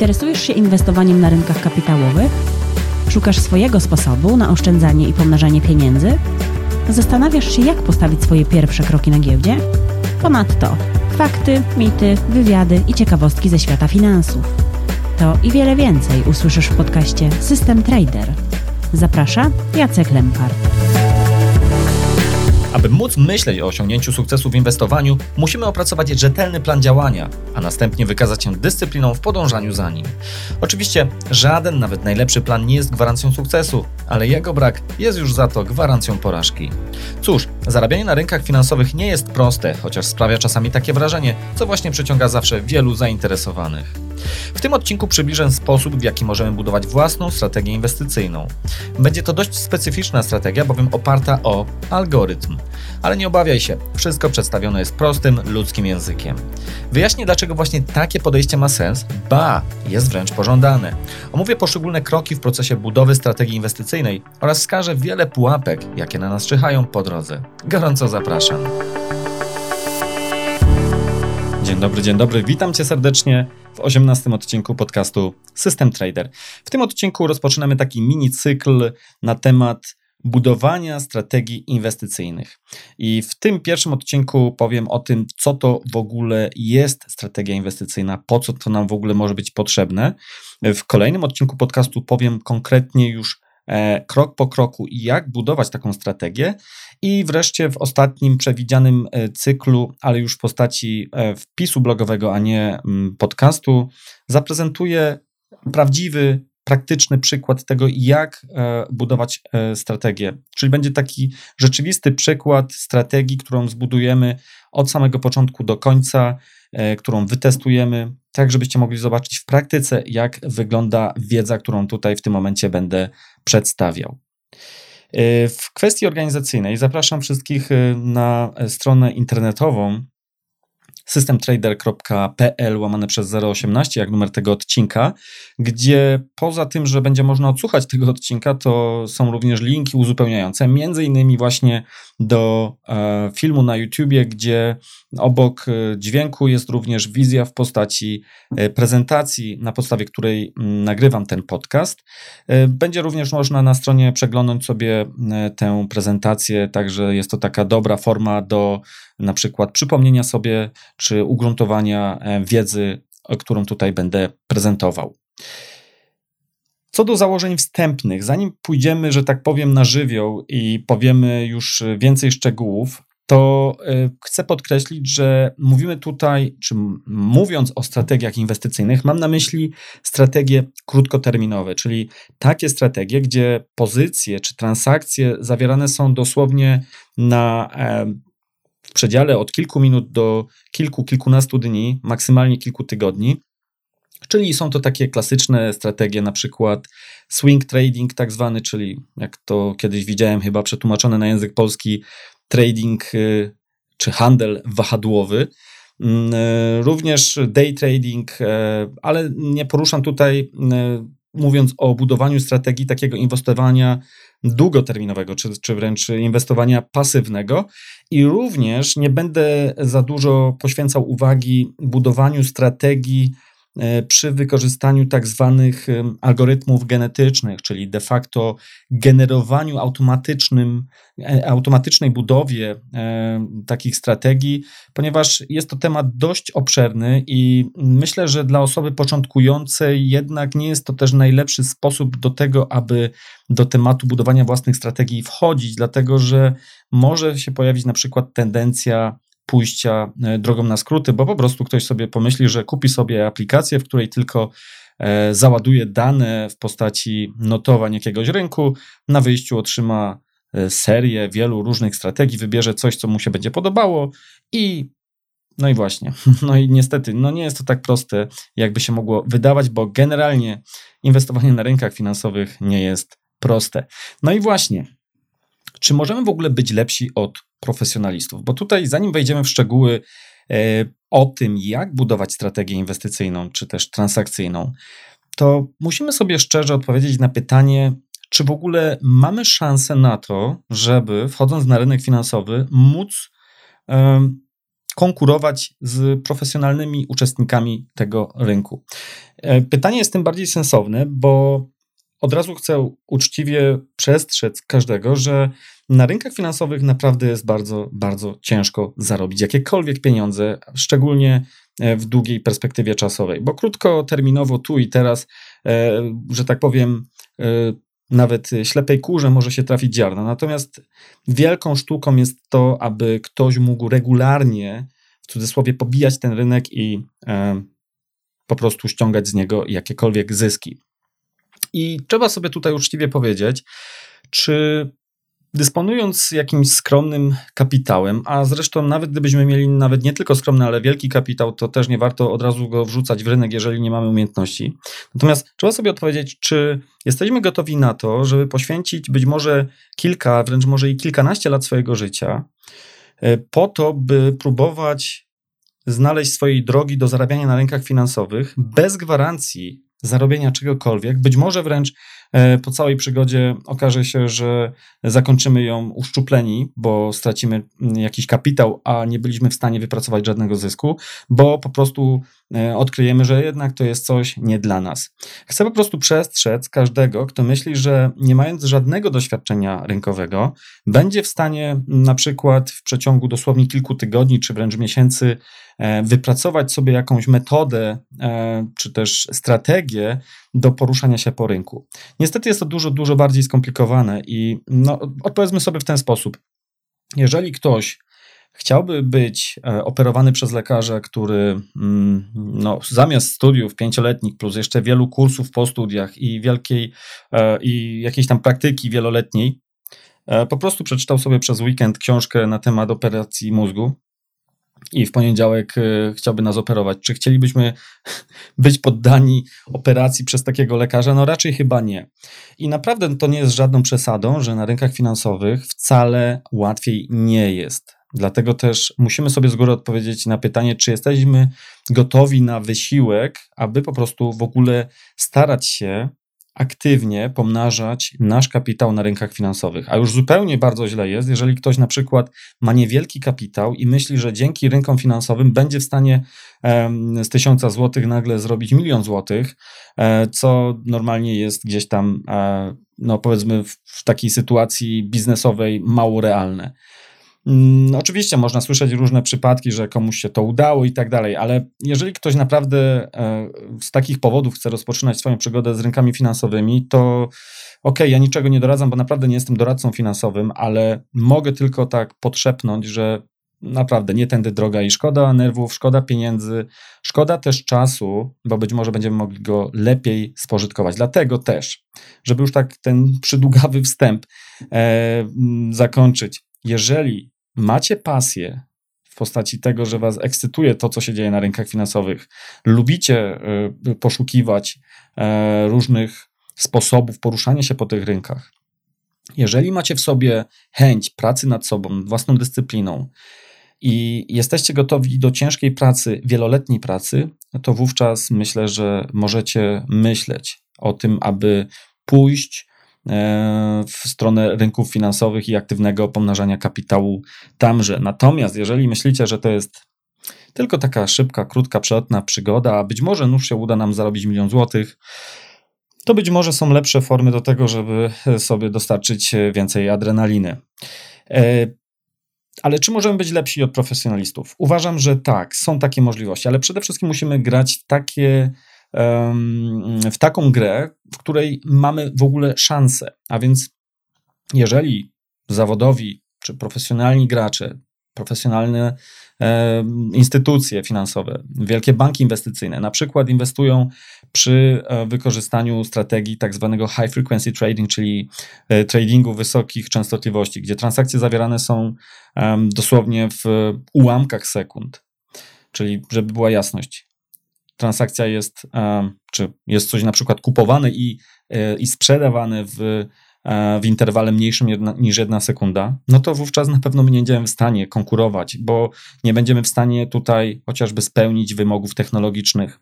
Interesujesz się inwestowaniem na rynkach kapitałowych? Szukasz swojego sposobu na oszczędzanie i pomnażanie pieniędzy? Zastanawiasz się, jak postawić swoje pierwsze kroki na giełdzie? Ponadto fakty, mity, wywiady i ciekawostki ze świata finansów. To i wiele więcej usłyszysz w podcaście System Trader. Zaprasza Jacek Lempart. Aby móc myśleć o osiągnięciu sukcesu w inwestowaniu, musimy opracować rzetelny plan działania, a następnie wykazać się dyscypliną w podążaniu za nim. Oczywiście żaden, nawet najlepszy plan nie jest gwarancją sukcesu, ale jego brak jest już za to gwarancją porażki. Cóż, zarabianie na rynkach finansowych nie jest proste, chociaż sprawia czasami takie wrażenie, co właśnie przyciąga zawsze wielu zainteresowanych. W tym odcinku przybliżę sposób, w jaki możemy budować własną strategię inwestycyjną. Będzie to dość specyficzna strategia, bowiem oparta o algorytm. Ale nie obawiaj się, wszystko przedstawione jest prostym, ludzkim językiem. Wyjaśnię, dlaczego właśnie takie podejście ma sens, ba, jest wręcz pożądane. Omówię poszczególne kroki w procesie budowy strategii inwestycyjnej oraz wskażę wiele pułapek, jakie na nas czyhają po drodze. Gorąco zapraszam. Dzień dobry, dzień dobry. Witam Cię serdecznie w 18 odcinku podcastu System Trader. W tym odcinku rozpoczynamy taki mini cykl na temat budowania strategii inwestycyjnych. I w tym pierwszym odcinku powiem o tym, co to w ogóle jest strategia inwestycyjna, po co to nam w ogóle może być potrzebne. W kolejnym odcinku podcastu powiem konkretnie już krok po kroku, jak budować taką strategię. I wreszcie w ostatnim przewidzianym e, cyklu, ale już w postaci e, wpisu blogowego, a nie mm, podcastu, zaprezentuję prawdziwy, praktyczny przykład tego, jak e, budować strategię. Czyli będzie taki rzeczywisty przykład strategii, którą zbudujemy od samego początku do końca, którą wytestujemy, tak żebyście mogli zobaczyć w praktyce, jak wygląda wiedza, którą tutaj w tym momencie będę przedstawiał. W kwestii organizacyjnej zapraszam wszystkich na stronę internetową systemtrader.pl łamane przez 018, jak numer tego odcinka, gdzie poza tym, że będzie można odsłuchać tego odcinka, to są również linki uzupełniające, między innymi właśnie do e, filmu na YouTubie, gdzie obok e, dźwięku jest również wizja w postaci e, prezentacji, na podstawie której nagrywam ten podcast. Będzie również można na stronie przeglądnąć sobie tę prezentację, także jest to taka dobra forma do na przykład przypomnienia sobie czy ugruntowania e, wiedzy, którą tutaj będę prezentował. Co do założeń wstępnych, zanim pójdziemy, że tak powiem, na żywioł i powiemy już więcej szczegółów, to e, chcę podkreślić, że mówimy tutaj, czy mówiąc o strategiach inwestycyjnych, mam na myśli strategie krótkoterminowe, czyli takie strategie, gdzie pozycje czy transakcje zawierane są dosłownie na e, w przedziale od kilku minut do kilku, kilkunastu dni, maksymalnie kilku tygodni. Czyli są to takie klasyczne strategie, na przykład swing trading, tak zwany, czyli jak to kiedyś widziałem, chyba przetłumaczone na język polski, trading y, czy handel wahadłowy. Mm, y, również day trading, y, ale nie poruszam tutaj, mówiąc o budowaniu strategii takiego inwestowania długoterminowego, czy, czy wręcz inwestowania pasywnego. I również nie będę za dużo poświęcał uwagi budowaniu strategii przy wykorzystaniu tak zwanych algorytmów genetycznych, czyli de facto generowaniu automatycznym, e, automatycznej budowie e, takich strategii, ponieważ jest to temat dość obszerny i myślę, że dla osoby początkującej jednak nie jest to też najlepszy sposób do tego, aby do tematu budowania własnych strategii wchodzić, dlatego że może się pojawić na przykład tendencja pójścia e, drogą na skróty, bo po prostu ktoś sobie pomyśli, że kupi sobie aplikację, w której tylko e, załaduje dane w postaci notowań jakiegoś rynku, na wyjściu otrzyma e, serię wielu różnych strategii, wybierze coś, co mu się będzie podobało i no i właśnie, no i niestety, no nie jest to tak proste, jakby się mogło wydawać, bo generalnie inwestowanie na rynkach finansowych nie jest proste. No i właśnie, czy możemy w ogóle być lepsi od profesjonalistów? Bo tutaj, zanim wejdziemy w szczegóły e, o tym, jak budować strategię inwestycyjną czy też transakcyjną, to musimy sobie szczerze odpowiedzieć na pytanie, czy w ogóle mamy szansę na to, żeby wchodząc na rynek finansowy, móc konkurować z profesjonalnymi uczestnikami tego rynku. E, pytanie jest tym bardziej sensowne, bo od razu chcę uczciwie przestrzec każdego, że na rynkach finansowych naprawdę jest bardzo, bardzo ciężko zarobić jakiekolwiek pieniądze, szczególnie e, w długiej perspektywie czasowej, bo krótkoterminowo tu i teraz, e, że tak powiem, nawet ślepej kurze może się trafić ziarno. Natomiast wielką sztuką jest to, aby ktoś mógł regularnie, w cudzysłowie, pobijać ten rynek i e, po prostu ściągać z niego jakiekolwiek zyski. I trzeba sobie tutaj uczciwie powiedzieć, czy dysponując jakimś skromnym kapitałem, a zresztą nawet gdybyśmy mieli nawet nie tylko skromny, ale wielki kapitał, to też nie warto od razu go wrzucać w rynek, jeżeli nie mamy umiejętności. Natomiast trzeba sobie odpowiedzieć, czy jesteśmy gotowi na to, żeby poświęcić być może kilka, wręcz może i kilkanaście lat swojego życia e, po to, by próbować znaleźć swojej drogi do zarabiania na rynkach finansowych bez gwarancji zarobienia czegokolwiek. Być może wręcz e, po całej przygodzie okaże się, że zakończymy ją uszczupleni, bo stracimy mm, jakiś kapitał, a nie byliśmy w stanie wypracować żadnego zysku, bo po prostu e, odkryjemy, że jednak to jest coś nie dla nas. Chcę po prostu przestrzec każdego, kto myśli, że nie mając żadnego doświadczenia rynkowego, będzie w stanie na przykład w przeciągu dosłownie kilku tygodni czy wręcz miesięcy wypracować sobie jakąś metodę e, czy też strategię do poruszania się po rynku. Niestety jest to dużo, dużo bardziej skomplikowane i no, odpowiedzmy sobie w ten sposób. Jeżeli ktoś chciałby być e, operowany przez lekarza, który mm, no, zamiast studiów pięcioletnich, plus jeszcze wielu kursów po studiach i wielkiej i jakiejś tam praktyki wieloletniej, po prostu przeczytał sobie przez weekend książkę na temat operacji mózgu, i w poniedziałek e, chciałby nas operować. Czy chcielibyśmy być poddani operacji przez takiego lekarza? No raczej chyba nie. I naprawdę to nie jest żadną przesadą, że na rynkach finansowych wcale łatwiej nie jest. Dlatego też musimy sobie z góry odpowiedzieć na pytanie, czy jesteśmy gotowi na wysiłek, aby po prostu w ogóle starać się aktywnie pomnażać nasz kapitał na rynkach finansowych. A już zupełnie bardzo źle jest, jeżeli ktoś na przykład ma niewielki kapitał i myśli, że dzięki rynkom finansowym będzie w stanie z tysiąca złotych nagle zrobić milion złotych, e, co normalnie jest gdzieś tam, e, no powiedzmy, w takiej sytuacji biznesowej mało realne. Mm, oczywiście można słyszeć różne przypadki, że komuś się to udało i tak dalej, ale jeżeli ktoś naprawdę e, z takich powodów chce rozpoczynać swoją przygodę z rynkami finansowymi, to okay, ja niczego nie doradzam, bo naprawdę nie jestem doradcą finansowym, ale mogę tylko tak podszepnąć, że naprawdę nie tędy droga i szkoda nerwów, szkoda pieniędzy, szkoda też czasu, bo być może będziemy mogli go lepiej spożytkować. Dlatego też, żeby już tak ten przydługawy wstęp e, zakończyć, jeżeli macie pasję w postaci tego, że was ekscytuje to, co się dzieje na rynkach finansowych, lubicie y, poszukiwać e, różnych sposobów poruszania się po tych rynkach, jeżeli macie w sobie chęć pracy nad sobą, własną dyscypliną i jesteście gotowi do ciężkiej pracy, wieloletniej pracy, to wówczas myślę, że możecie myśleć o tym, aby pójść w stronę rynków finansowych i aktywnego pomnażania kapitału tamże. Natomiast jeżeli myślicie, że to jest tylko taka szybka, krótka, przelotna przygoda, a być może już się uda nam zarobić milion złotych, to być może są lepsze formy do tego, żeby sobie dostarczyć więcej adrenaliny. E, ale czy możemy być lepsi od profesjonalistów? Uważam, że tak, są takie możliwości, ale przede wszystkim musimy grać takie w taką grę, w której mamy w ogóle szansę. A więc jeżeli zawodowi czy profesjonalni gracze profesjonalne instytucje finansowe, wielkie banki inwestycyjne na przykład inwestują przy e, wykorzystaniu strategii tak zwanego high frequency trading, czyli e, tradingu wysokich częstotliwości, gdzie transakcje zawierane są dosłownie w ułamkach sekund. Czyli, żeby była jasność, transakcja jest, czy jest coś na przykład kupowane i, i sprzedawane w E, w interwale mniejszym niż jedna sekunda, no to wówczas na pewno nie będziemy w stanie konkurować, bo nie będziemy w stanie tutaj chociażby spełnić wymogów technologicznych.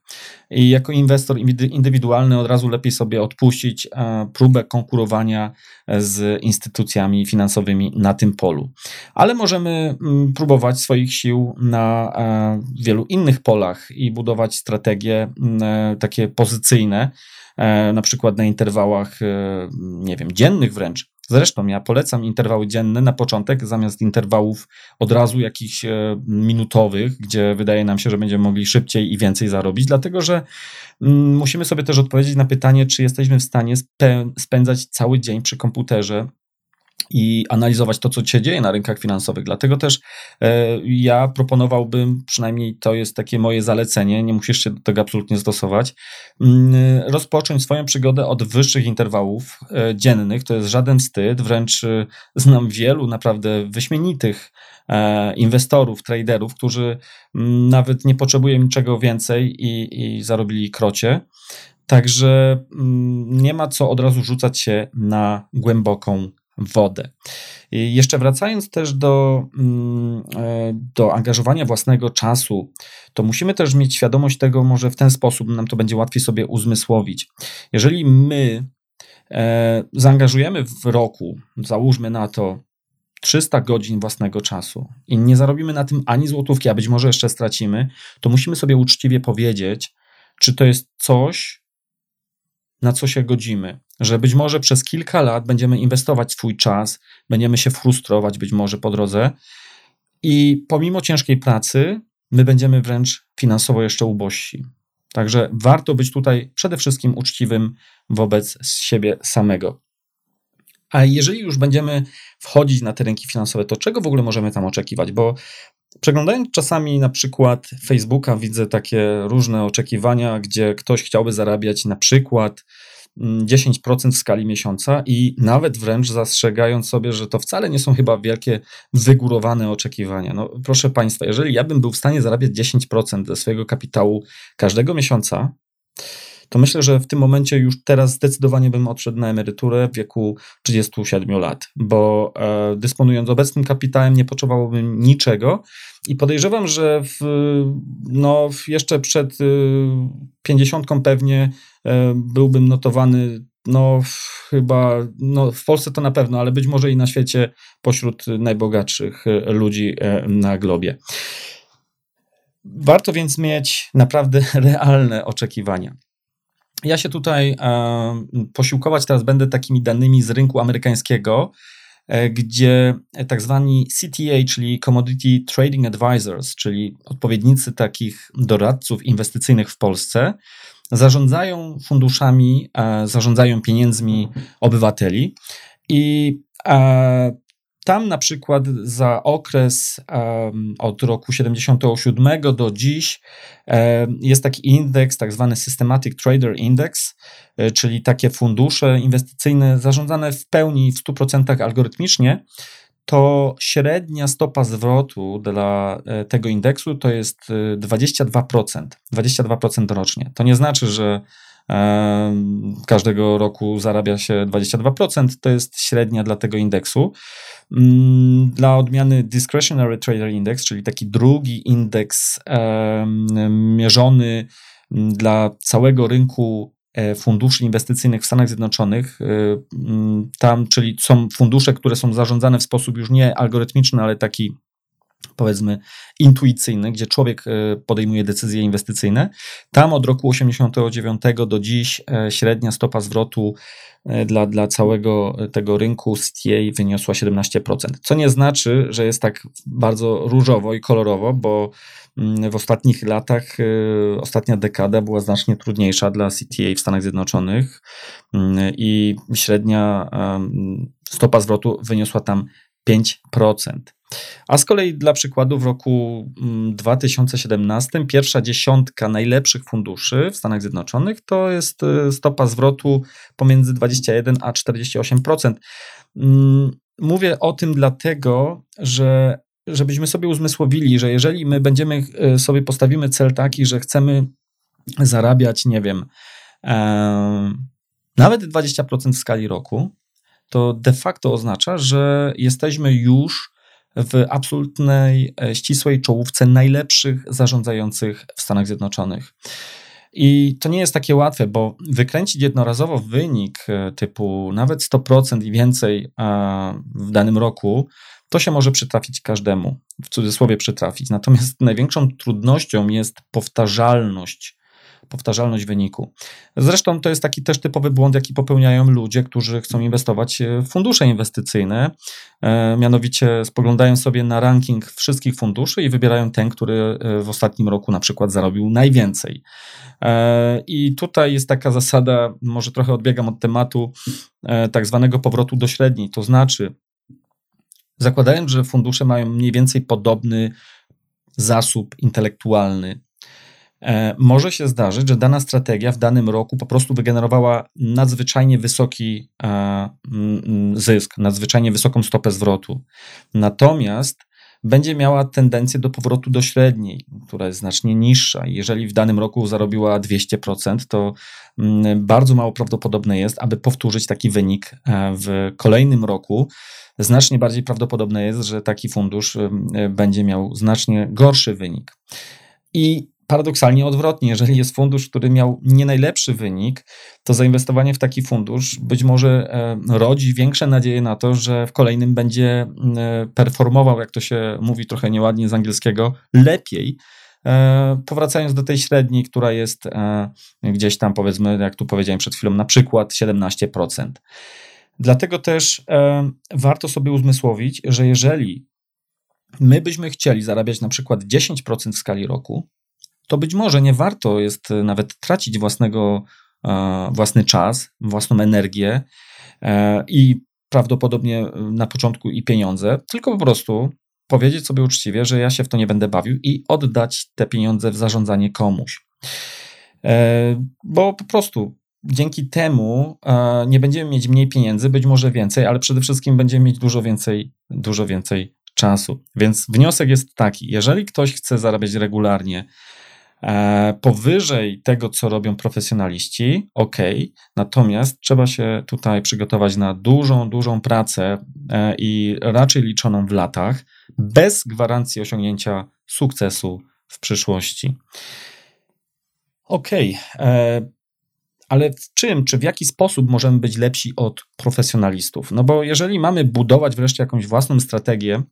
I jako inwestor indywidualny od razu lepiej sobie odpuścić e, próbę konkurowania z instytucjami finansowymi na tym polu. Ale możemy mm, próbować swoich sił na e, wielu innych polach i budować strategie mm, takie pozycyjne, E, na przykład na interwałach, e, nie wiem, dziennych wręcz. Zresztą ja polecam interwały dzienne na początek, zamiast interwałów od razu jakichś e, minutowych, gdzie wydaje nam się, że będziemy mogli szybciej i więcej zarobić, dlatego że mm, musimy sobie też odpowiedzieć na pytanie, czy jesteśmy w stanie spędzać cały dzień przy komputerze i analizować to, co się dzieje na rynkach finansowych. Dlatego też e, ja proponowałbym, przynajmniej to jest takie moje zalecenie, nie musisz się do tego absolutnie stosować, mm, rozpocząć swoją przygodę od wyższych interwałów e, dziennych. To jest żaden wstyd, wręcz e, znam wielu naprawdę wyśmienitych inwestorów, traderów, którzy mm, nawet nie potrzebują niczego więcej i, i zarobili krocie. Także mm, nie ma co od razu rzucać się na głęboką wodę. Jeszcze wracając też do, mm, e, do angażowania własnego czasu, to musimy też mieć świadomość tego, może w ten sposób nam to będzie łatwiej sobie uzmysłowić. Jeżeli my e, zaangażujemy w roku, załóżmy na to 300 godzin własnego czasu i nie zarobimy na tym ani złotówki, a być może jeszcze stracimy, to musimy sobie uczciwie powiedzieć, czy to jest coś, na co się godzimy. Że być może przez kilka lat będziemy inwestować swój czas, będziemy się frustrować być może po drodze i pomimo ciężkiej pracy, my będziemy wręcz finansowo jeszcze ubożsi. Także warto być tutaj przede wszystkim uczciwym wobec siebie samego. A jeżeli już będziemy wchodzić na te rynki finansowe, to czego w ogóle możemy tam oczekiwać? Bo Przeglądając czasami na przykład Facebooka, widzę takie różne oczekiwania, gdzie ktoś chciałby zarabiać na przykład 10% mm, w skali miesiąca i nawet wręcz zastrzegając sobie, że to wcale nie są chyba wielkie, wygórowane oczekiwania. No, proszę Państwa, jeżeli ja bym był w stanie zarabiać 10% ze swojego kapitału każdego miesiąca, to myślę, że w tym momencie już teraz zdecydowanie bym odszedł na emeryturę w wieku 37 lat, bo e, dysponując obecnym kapitałem nie potrzebowałbym niczego i podejrzewam, że w, no, jeszcze przed y, 50 pewnie e, byłbym notowany no chyba, no w Polsce to na pewno, ale być może i na świecie pośród najbogatszych e, ludzi e, na globie. Warto więc mieć naprawdę realne oczekiwania. Ja się tutaj e, posiłkować teraz będę takimi danymi z rynku amerykańskiego, e, gdzie tak zwani CTA, czyli Commodity Trading Advisors, czyli odpowiednicy takich doradców inwestycyjnych w Polsce, zarządzają funduszami, e, zarządzają pieniędzmi obywateli. I tam na przykład za okres od roku 77 do dziś um, jest taki indeks, tak zwany Systematic Trader Index, czyli takie fundusze inwestycyjne zarządzane w pełni, w 100% algorytmicznie. To średnia stopa zwrotu dla e, tego indeksu to jest 22%. E, 22% rocznie. To nie znaczy, że każdego roku zarabia się 22%, to jest średnia dla tego indeksu. Mm, dla odmiany Discretionary Trader Index, czyli taki drugi indeks mierzony dla całego rynku funduszy inwestycyjnych w Stanach Zjednoczonych, e, tam, czyli są fundusze, które są zarządzane w sposób już nie algorytmiczny, ale taki powiedzmy intuicyjny, gdzie człowiek e, podejmuje decyzje inwestycyjne. Tam od roku 89 do dziś e, średnia stopa zwrotu e, dla, dla całego tego rynku CTA wyniosła 17%. Co nie znaczy, że jest tak bardzo różowo i kolorowo, bo mm, w ostatnich latach, ostatnia dekada była znacznie trudniejsza dla CTA w Stanach Zjednoczonych mm, i średnia stopa zwrotu wyniosła tam 5%. A z kolei dla przykładu w roku 2017 mm, pierwsza dziesiątka najlepszych funduszy w Stanach Zjednoczonych to jest y, stopa zwrotu pomiędzy 21 a 48%. Mm, mówię o tym dlatego, że żebyśmy sobie uzmysłowili, że jeżeli my będziemy y, sobie postawimy cel taki, że chcemy zarabiać, nie wiem, e, nawet 20% w skali roku, to de facto oznacza, że jesteśmy już w absolutnej, e, ścisłej czołówce najlepszych zarządzających w Stanach Zjednoczonych. I to nie jest takie łatwe, bo wykręcić jednorazowo wynik e, typu nawet 100% i więcej w danym roku, to się może przytrafić każdemu, w cudzysłowie przytrafić. Natomiast największą trudnością jest powtarzalność powtarzalność wyniku. Zresztą to jest taki też typowy błąd, jaki popełniają ludzie, którzy chcą inwestować w fundusze inwestycyjne. E, mianowicie spoglądają sobie na ranking wszystkich funduszy i wybierają ten, który e, w ostatnim roku na przykład zarobił najwięcej. E, I tutaj jest taka zasada, może trochę odbiegam od tematu, tak zwanego powrotu do średniej. To znaczy, zakładając, że fundusze mają mniej więcej podobny zasób intelektualny, E, może się zdarzyć, że dana strategia w danym roku po prostu wygenerowała nadzwyczajnie wysoki e, zysk, nadzwyczajnie wysoką stopę zwrotu. Natomiast będzie miała tendencję do powrotu do średniej, która jest znacznie niższa. Jeżeli w danym roku zarobiła 200%, to bardzo mało prawdopodobne jest, aby powtórzyć taki wynik e, w kolejnym roku. Znacznie bardziej prawdopodobne jest, że taki fundusz będzie miał znacznie gorszy wynik. I paradoksalnie odwrotnie, jeżeli jest fundusz, który miał nie najlepszy wynik, to zainwestowanie w taki fundusz być może e, rodzi większe nadzieje na to, że w kolejnym będzie e, performował, jak to się mówi trochę nieładnie z angielskiego, lepiej. E, powracając do tej średniej, która jest gdzieś tam, powiedzmy, jak tu powiedziałem przed chwilą, na przykład 17%. Dlatego też warto sobie uzmysłowić, że jeżeli my byśmy chcieli zarabiać na przykład 10% w skali roku, to być może nie warto jest e, nawet tracić własnego, e, własny czas, własną energię e, i prawdopodobnie na początku i pieniądze, tylko po prostu powiedzieć sobie uczciwie, że ja się w to nie będę bawił i oddać te pieniądze w zarządzanie komuś. Bo po prostu dzięki temu nie będziemy mieć mniej pieniędzy, być może więcej, ale przede wszystkim będziemy mieć dużo więcej, dużo więcej czasu. Więc wniosek jest taki: jeżeli ktoś chce zarabiać regularnie, powyżej tego, co robią profesjonaliści, ok, natomiast trzeba się tutaj przygotować na dużą, dużą pracę e, i raczej liczoną w latach, bez gwarancji osiągnięcia sukcesu w przyszłości. Ok, e, ale w czym, czy w jaki sposób możemy być lepsi od profesjonalistów? No bo jeżeli mamy budować wreszcie jakąś własną strategię,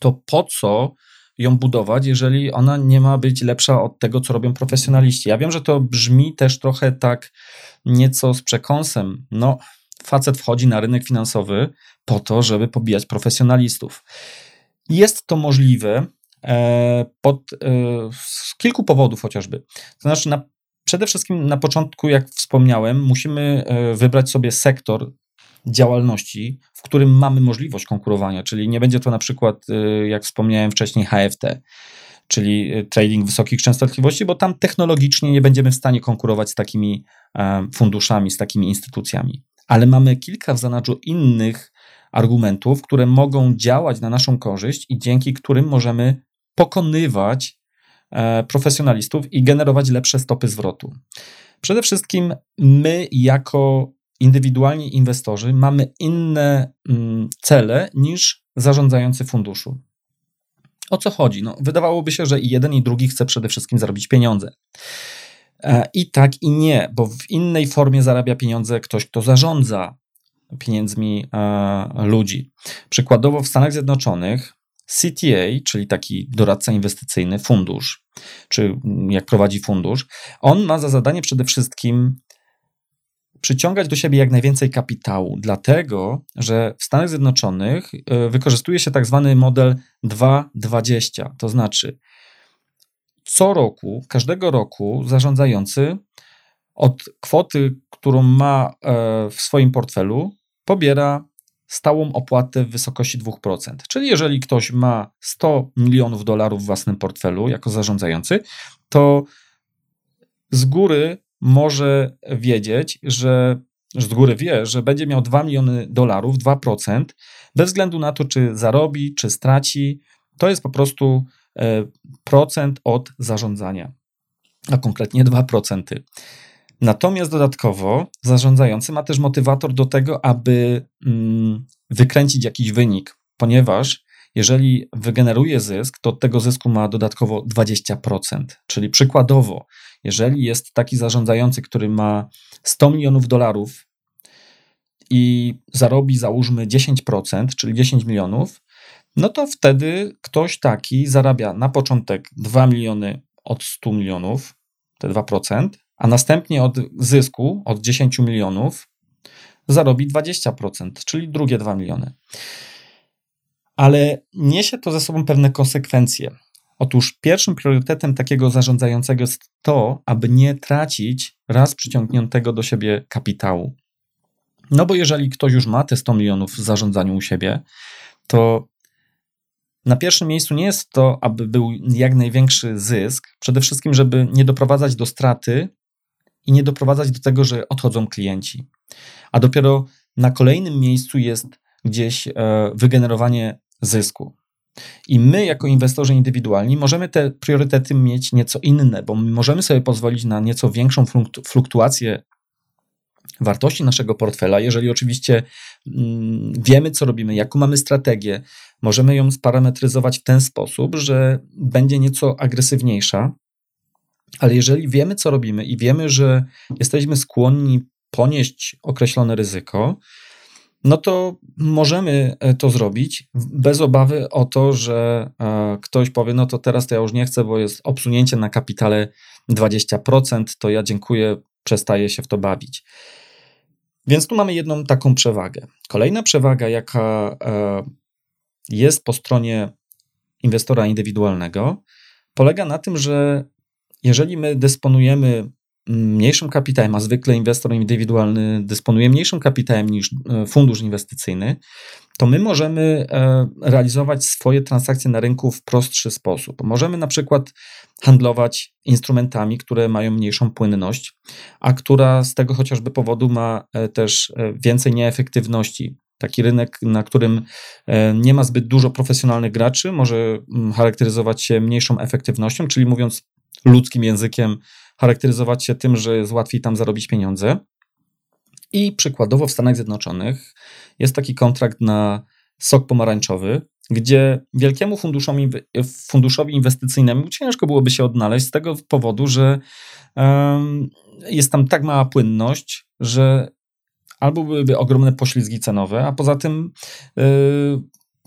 to po co ją budować, jeżeli ona nie ma być lepsza od tego, co robią profesjonaliści. Ja wiem, że to brzmi też trochę tak nieco z przekąsem. No, facet wchodzi na rynek finansowy po to, żeby pobijać profesjonalistów. Jest to możliwe e, pod, e, z kilku powodów chociażby. To znaczy, na, przede wszystkim na początku, jak wspomniałem, musimy e, wybrać sobie sektor działalności, w którym mamy możliwość konkurowania, czyli nie będzie to na przykład, y, jak wspomniałem wcześniej, HFT, czyli y, trading wysokich częstotliwości, bo tam technologicznie nie będziemy w stanie konkurować z takimi e, funduszami, z takimi instytucjami. Ale mamy kilka w zanadrzu innych argumentów, które mogą działać na naszą korzyść i dzięki którym możemy pokonywać e, profesjonalistów i generować lepsze stopy zwrotu. Przede wszystkim my, jako indywidualni inwestorzy mamy inne mm, cele niż zarządzający funduszu. O co chodzi? No, wydawałoby się, że i jeden, i drugi chce przede wszystkim zarobić pieniądze. E, I tak, i nie, bo w innej formie zarabia pieniądze ktoś, kto zarządza pieniędzmi e, ludzi. Przykładowo w Stanach Zjednoczonych CTA, czyli taki doradca inwestycyjny, fundusz, czy jak prowadzi fundusz, on ma za zadanie przede wszystkim przyciągać do siebie jak najwięcej kapitału, dlatego że w Stanach Zjednoczonych e, wykorzystuje się tak zwany model 2-20, to znaczy co roku, każdego roku zarządzający od kwoty, którą ma e, w swoim portfelu, pobiera stałą opłatę w wysokości 2%. Czyli jeżeli ktoś ma 100 milionów dolarów w własnym portfelu jako zarządzający, to z góry może wiedzieć, że z góry wie, że będzie miał 2 miliony dolarów, 2%, bez względu na to, czy zarobi, czy straci. To jest po prostu e, procent od zarządzania, a konkretnie 2%. Natomiast dodatkowo zarządzający ma też motywator do tego, aby mm, wykręcić jakiś wynik, ponieważ jeżeli wygeneruje zysk, to od tego zysku ma dodatkowo 20%. Czyli przykładowo, jeżeli jest taki zarządzający, który ma 100 milionów dolarów i zarobi załóżmy 10%, czyli 10 milionów, no to wtedy ktoś taki zarabia na początek 2 miliony od 100 milionów, te 2%, a następnie od zysku, od 10 milionów, zarobi 20%, czyli drugie 2 miliony. Ale niesie to ze sobą pewne konsekwencje. Otóż pierwszym priorytetem takiego zarządzającego jest to, aby nie tracić raz przyciągniętego do siebie kapitału. No bo jeżeli ktoś już ma te 100 milionów w zarządzaniu u siebie, to na pierwszym miejscu nie jest to, aby był jak największy zysk, przede wszystkim, żeby nie doprowadzać do straty i nie doprowadzać do tego, że odchodzą klienci. A dopiero na kolejnym miejscu jest gdzieś e, wygenerowanie zysku. I my, jako inwestorzy indywidualni, możemy te priorytety mieć nieco inne, bo możemy sobie pozwolić na nieco większą fluktuację wartości naszego portfela, jeżeli oczywiście mm, wiemy, co robimy, jaką mamy strategię, możemy ją sparametryzować w ten sposób, że będzie nieco agresywniejsza, ale jeżeli wiemy, co robimy i wiemy, że jesteśmy skłonni ponieść określone ryzyko, no to możemy e, to zrobić bez obawy o to, że e, ktoś powie, no to teraz to ja już nie chcę, bo jest obsunięcie na kapitale 20%, to ja dziękuję, przestaję się w to bawić. Więc tu mamy jedną taką przewagę. Kolejna przewaga, jaka e, jest po stronie inwestora indywidualnego, polega na tym, że jeżeli my dysponujemy mniejszym kapitałem, a zwykle inwestor indywidualny dysponuje mniejszym kapitałem niż e, fundusz inwestycyjny, to my możemy e, realizować swoje transakcje na rynku w prostszy sposób. Możemy na przykład handlować instrumentami, które mają mniejszą płynność, a która z tego chociażby powodu ma e, też więcej nieefektywności. Taki rynek, na którym nie ma zbyt dużo profesjonalnych graczy, może charakteryzować się mniejszą efektywnością, czyli mówiąc ludzkim językiem, charakteryzować się tym, że jest łatwiej tam zarobić pieniądze. I przykładowo w Stanach Zjednoczonych jest taki kontrakt na sok pomarańczowy, gdzie wielkiemu funduszowi, funduszowi inwestycyjnemu ciężko byłoby się odnaleźć z tego powodu, że um, jest tam tak mała płynność, że albo byłyby ogromne poślizgi cenowe, a poza tym yy,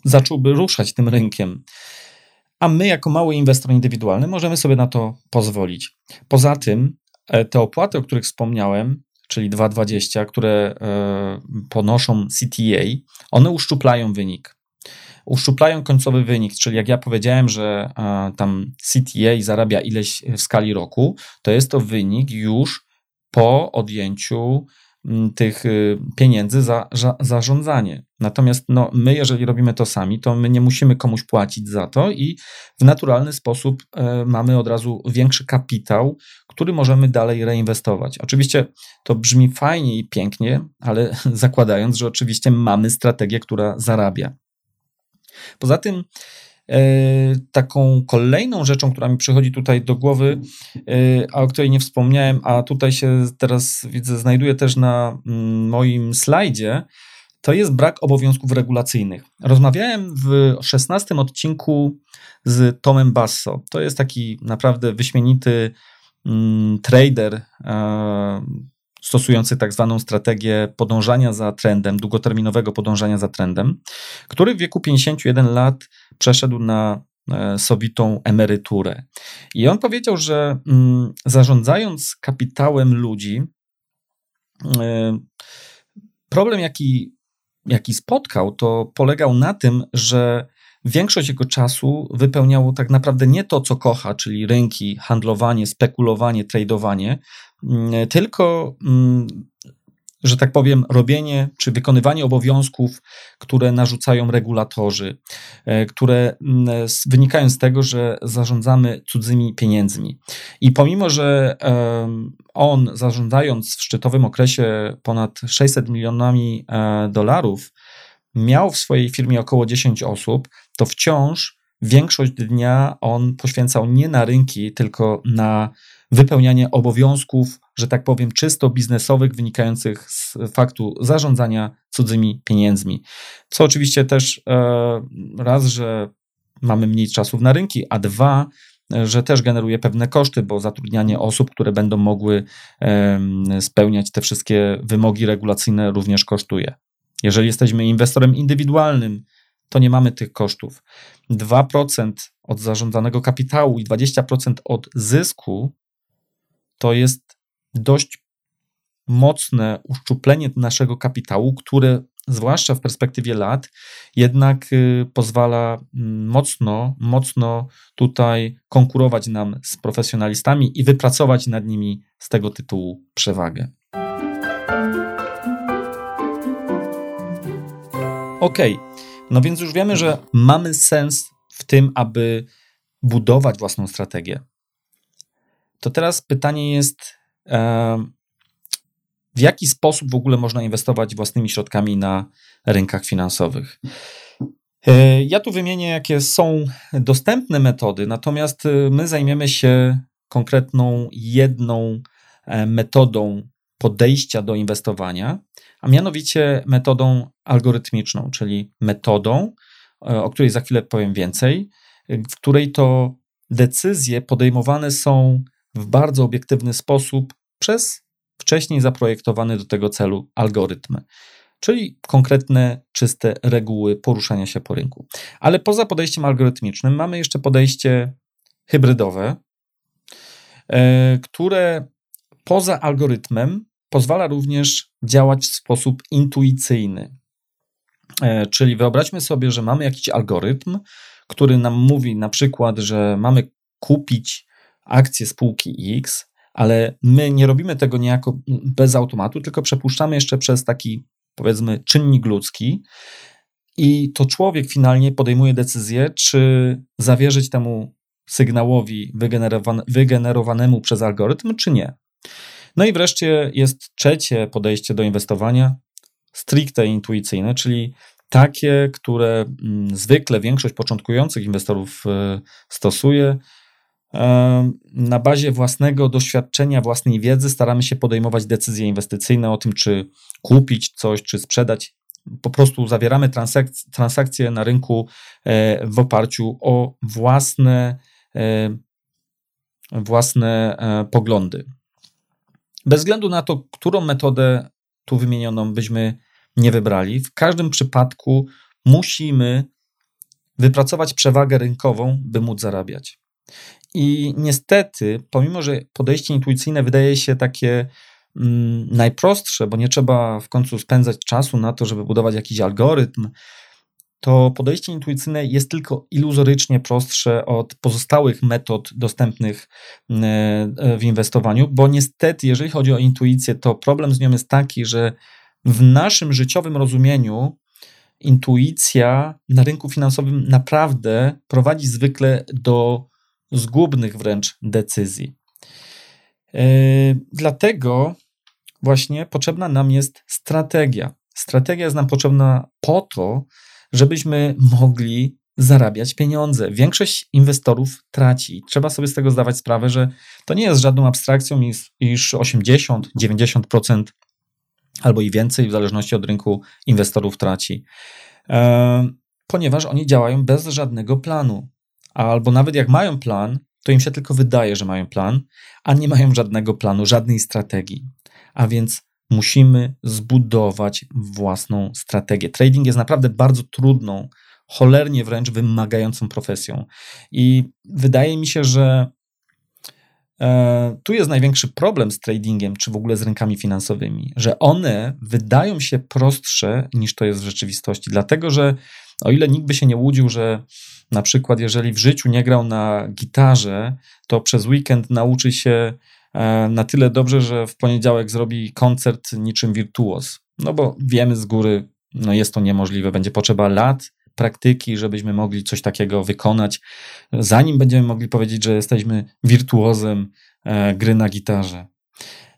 zacząłby ruszać tym rynkiem a my, jako mały inwestor indywidualny, możemy sobie na to pozwolić. Poza tym, e, te opłaty, o których wspomniałem, czyli 2,20, które e, ponoszą CTA, one uszczuplają wynik. Uszczuplają końcowy wynik, czyli jak ja powiedziałem, że e, tam CTA zarabia ileś w skali roku, to jest to wynik już po odjęciu tych y, pieniędzy za, za zarządzanie. Natomiast no, my, jeżeli robimy to sami, to my nie musimy komuś płacić za to i w naturalny sposób e, mamy od razu większy kapitał, który możemy dalej reinwestować. Oczywiście to brzmi fajnie i pięknie, ale zakładając, że oczywiście mamy strategię, która zarabia. Poza tym taką kolejną rzeczą, która mi przychodzi tutaj do głowy, e, a o której nie wspomniałem, a tutaj się teraz widzę, znajduje też na mm, moim slajdzie, to jest brak obowiązków regulacyjnych. Rozmawiałem w 16 odcinku z Tomem Basso. To jest taki naprawdę wyśmienity mm, trader, e, stosujący tak zwaną strategię podążania za trendem, długoterminowego podążania za trendem, który w wieku 51 lat przeszedł na e, sowitą emeryturę. I on powiedział, że mm, zarządzając kapitałem ludzi, e, problem, jaki, jaki spotkał, to polegał na tym, że większość jego czasu wypełniało tak naprawdę nie to, co kocha, czyli rynki, handlowanie, spekulowanie, tradowanie, mm, tylko mm, że tak powiem, robienie czy wykonywanie obowiązków, które narzucają regulatorzy, e, które mm, wynikają z tego, że zarządzamy cudzymi pieniędzmi. I pomimo, że on zarządzając w szczytowym okresie ponad 600 milionami e, dolarów, miał w swojej firmie około 10 osób, to wciąż większość dnia on poświęcał nie na rynki, tylko na wypełnianie obowiązków, że tak powiem, czysto biznesowych, wynikających z faktu zarządzania cudzymi pieniędzmi. Co oczywiście też e, raz, że mamy mniej czasów na rynki, a dwa, że też generuje pewne koszty, bo zatrudnianie osób, które będą mogły spełniać te wszystkie wymogi regulacyjne, również kosztuje. Jeżeli jesteśmy inwestorem indywidualnym, to nie mamy tych kosztów. 2% od zarządzanego kapitału i 20% od zysku to jest dość mocne uszczuplenie naszego kapitału, które zwłaszcza w perspektywie lat, jednak y, pozwala mm, mocno, mocno tutaj konkurować nam z profesjonalistami i wypracować nad nimi z tego tytułu przewagę. Ok, no więc już wiemy, że mamy sens w tym, aby budować własną strategię. To teraz pytanie jest, w jaki sposób w ogóle można inwestować własnymi środkami na rynkach finansowych? E, ja tu wymienię, jakie są dostępne metody, natomiast e, my zajmiemy się konkretną jedną e, metodą podejścia do inwestowania, a mianowicie metodą algorytmiczną, czyli metodą, o której za chwilę powiem więcej, w której to decyzje podejmowane są w bardzo obiektywny sposób przez wcześniej zaprojektowany do tego celu algorytm, czyli konkretne, czyste reguły poruszania się po rynku. Ale poza podejściem algorytmicznym mamy jeszcze podejście hybrydowe, e, które poza algorytmem pozwala również działać w sposób intuicyjny. E, czyli wyobraźmy sobie, że mamy jakiś algorytm, który nam mówi na przykład, że mamy kupić akcje spółki X, ale my nie robimy tego niejako bez automatu, tylko przepuszczamy jeszcze przez taki, powiedzmy, czynnik ludzki. I to człowiek finalnie podejmuje decyzję, czy zawierzyć temu sygnałowi wygenerowan wygenerowanemu przez algorytm, czy nie. No i wreszcie jest trzecie podejście do inwestowania, stricte intuicyjne, czyli takie, które mm, zwykle większość początkujących inwestorów y, stosuje, na bazie własnego doświadczenia, własnej wiedzy staramy się podejmować decyzje inwestycyjne o tym, czy kupić coś, czy sprzedać. Po prostu zawieramy transakcje, transakcje na rynku e, w oparciu o własne, e, własne e, poglądy. Bez względu na to, którą metodę tu wymienioną byśmy nie wybrali, w każdym przypadku musimy wypracować przewagę rynkową, by móc zarabiać. I niestety, pomimo że podejście intuicyjne wydaje się takie mm, najprostsze, bo nie trzeba w końcu spędzać czasu na to, żeby budować jakiś algorytm, to podejście intuicyjne jest tylko iluzorycznie prostsze od pozostałych metod dostępnych mm, e, w inwestowaniu, bo niestety, jeżeli chodzi o intuicję, to problem z nią jest taki, że w naszym życiowym rozumieniu intuicja na rynku finansowym naprawdę prowadzi zwykle do zgubnych wręcz decyzji. E, dlatego właśnie potrzebna nam jest strategia. Strategia jest nam potrzebna po to, żebyśmy mogli zarabiać pieniądze. Większość inwestorów traci. Trzeba sobie z tego zdawać sprawę, że to nie jest żadną abstrakcją, iż 80-90% albo i więcej, w zależności od rynku, inwestorów traci, e, ponieważ oni działają bez żadnego planu albo nawet jak mają plan, to im się tylko wydaje, że mają plan, a nie mają żadnego planu, żadnej strategii. A więc musimy zbudować własną strategię. Trading jest naprawdę bardzo trudną, cholernie wręcz wymagającą profesją. I wydaje mi się, że e, tu jest największy problem z tradingiem, czy w ogóle z rynkami finansowymi, że one wydają się prostsze niż to jest w rzeczywistości. Dlatego, że o ile nikt by się nie łudził, że na przykład jeżeli w życiu nie grał na gitarze, to przez weekend nauczy się e, na tyle dobrze, że w poniedziałek zrobi koncert niczym wirtuoz. No bo wiemy z góry, no jest to niemożliwe. Będzie potrzeba lat praktyki, żebyśmy mogli coś takiego wykonać, zanim będziemy mogli powiedzieć, że jesteśmy wirtuozem e, gry na gitarze.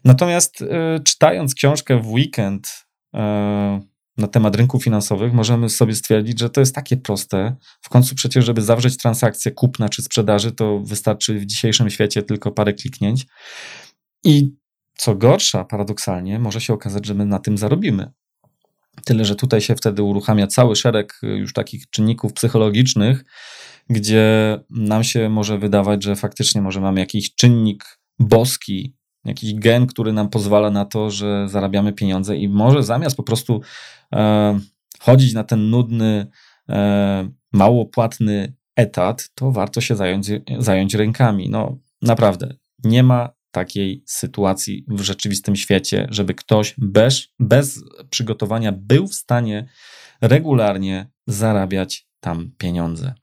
Natomiast e, czytając książkę w weekend na temat rynków finansowych, możemy sobie stwierdzić, że to jest takie proste. W końcu przecież, żeby zawrzeć transakcję kupna czy sprzedaży, to wystarczy w dzisiejszym świecie tylko parę kliknięć. I co gorsza, paradoksalnie, może się okazać, że my na tym zarobimy. Tyle, że tutaj się wtedy uruchamia cały szereg już takich czynników psychologicznych, gdzie nam się może wydawać, że faktycznie może mamy jakiś czynnik boski, jakiś gen, który nam pozwala na to, że zarabiamy pieniądze i może zamiast po prostu e, chodzić na ten nudny, e, mało płatny etat, to warto się zająć, zająć rękami. No naprawdę, nie ma takiej sytuacji w rzeczywistym świecie, żeby ktoś bez, bez przygotowania był w stanie regularnie zarabiać tam pieniądze.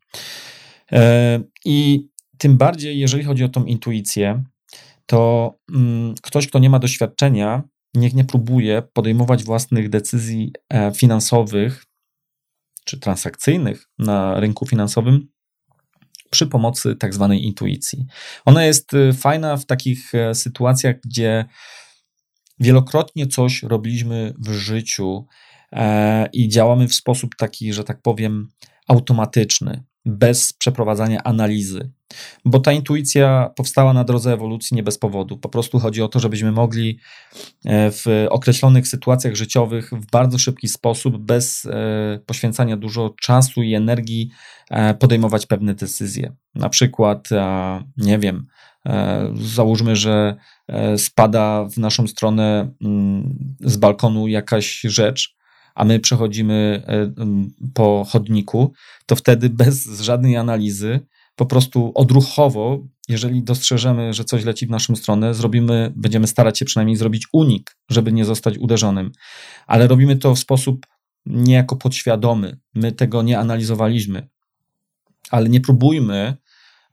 E, I tym bardziej, jeżeli chodzi o tą intuicję, to mm, ktoś, kto nie ma doświadczenia, niech nie próbuje podejmować własnych decyzji e, finansowych czy transakcyjnych na rynku finansowym przy pomocy tak zwanej intuicji. Ona jest y, fajna w takich e, sytuacjach, gdzie wielokrotnie coś robiliśmy w życiu e, i działamy w sposób taki, że tak powiem, automatyczny bez przeprowadzania analizy. Bo ta intuicja powstała na drodze ewolucji nie bez powodu. Po prostu chodzi o to, żebyśmy mogli e, w określonych sytuacjach życiowych w bardzo szybki sposób, bez e, poświęcania dużo czasu i energii, e, podejmować pewne decyzje. Na przykład, nie wiem, załóżmy, że spada w naszą stronę mm, z balkonu jakaś rzecz, a my przechodzimy po chodniku, to wtedy bez żadnej analizy, po prostu odruchowo, jeżeli dostrzeżemy, że coś leci w naszą stronę, zrobimy, będziemy starać się przynajmniej zrobić unik, żeby nie zostać uderzonym. Ale robimy to w sposób niejako podświadomy. My tego nie analizowaliśmy. Ale nie próbujmy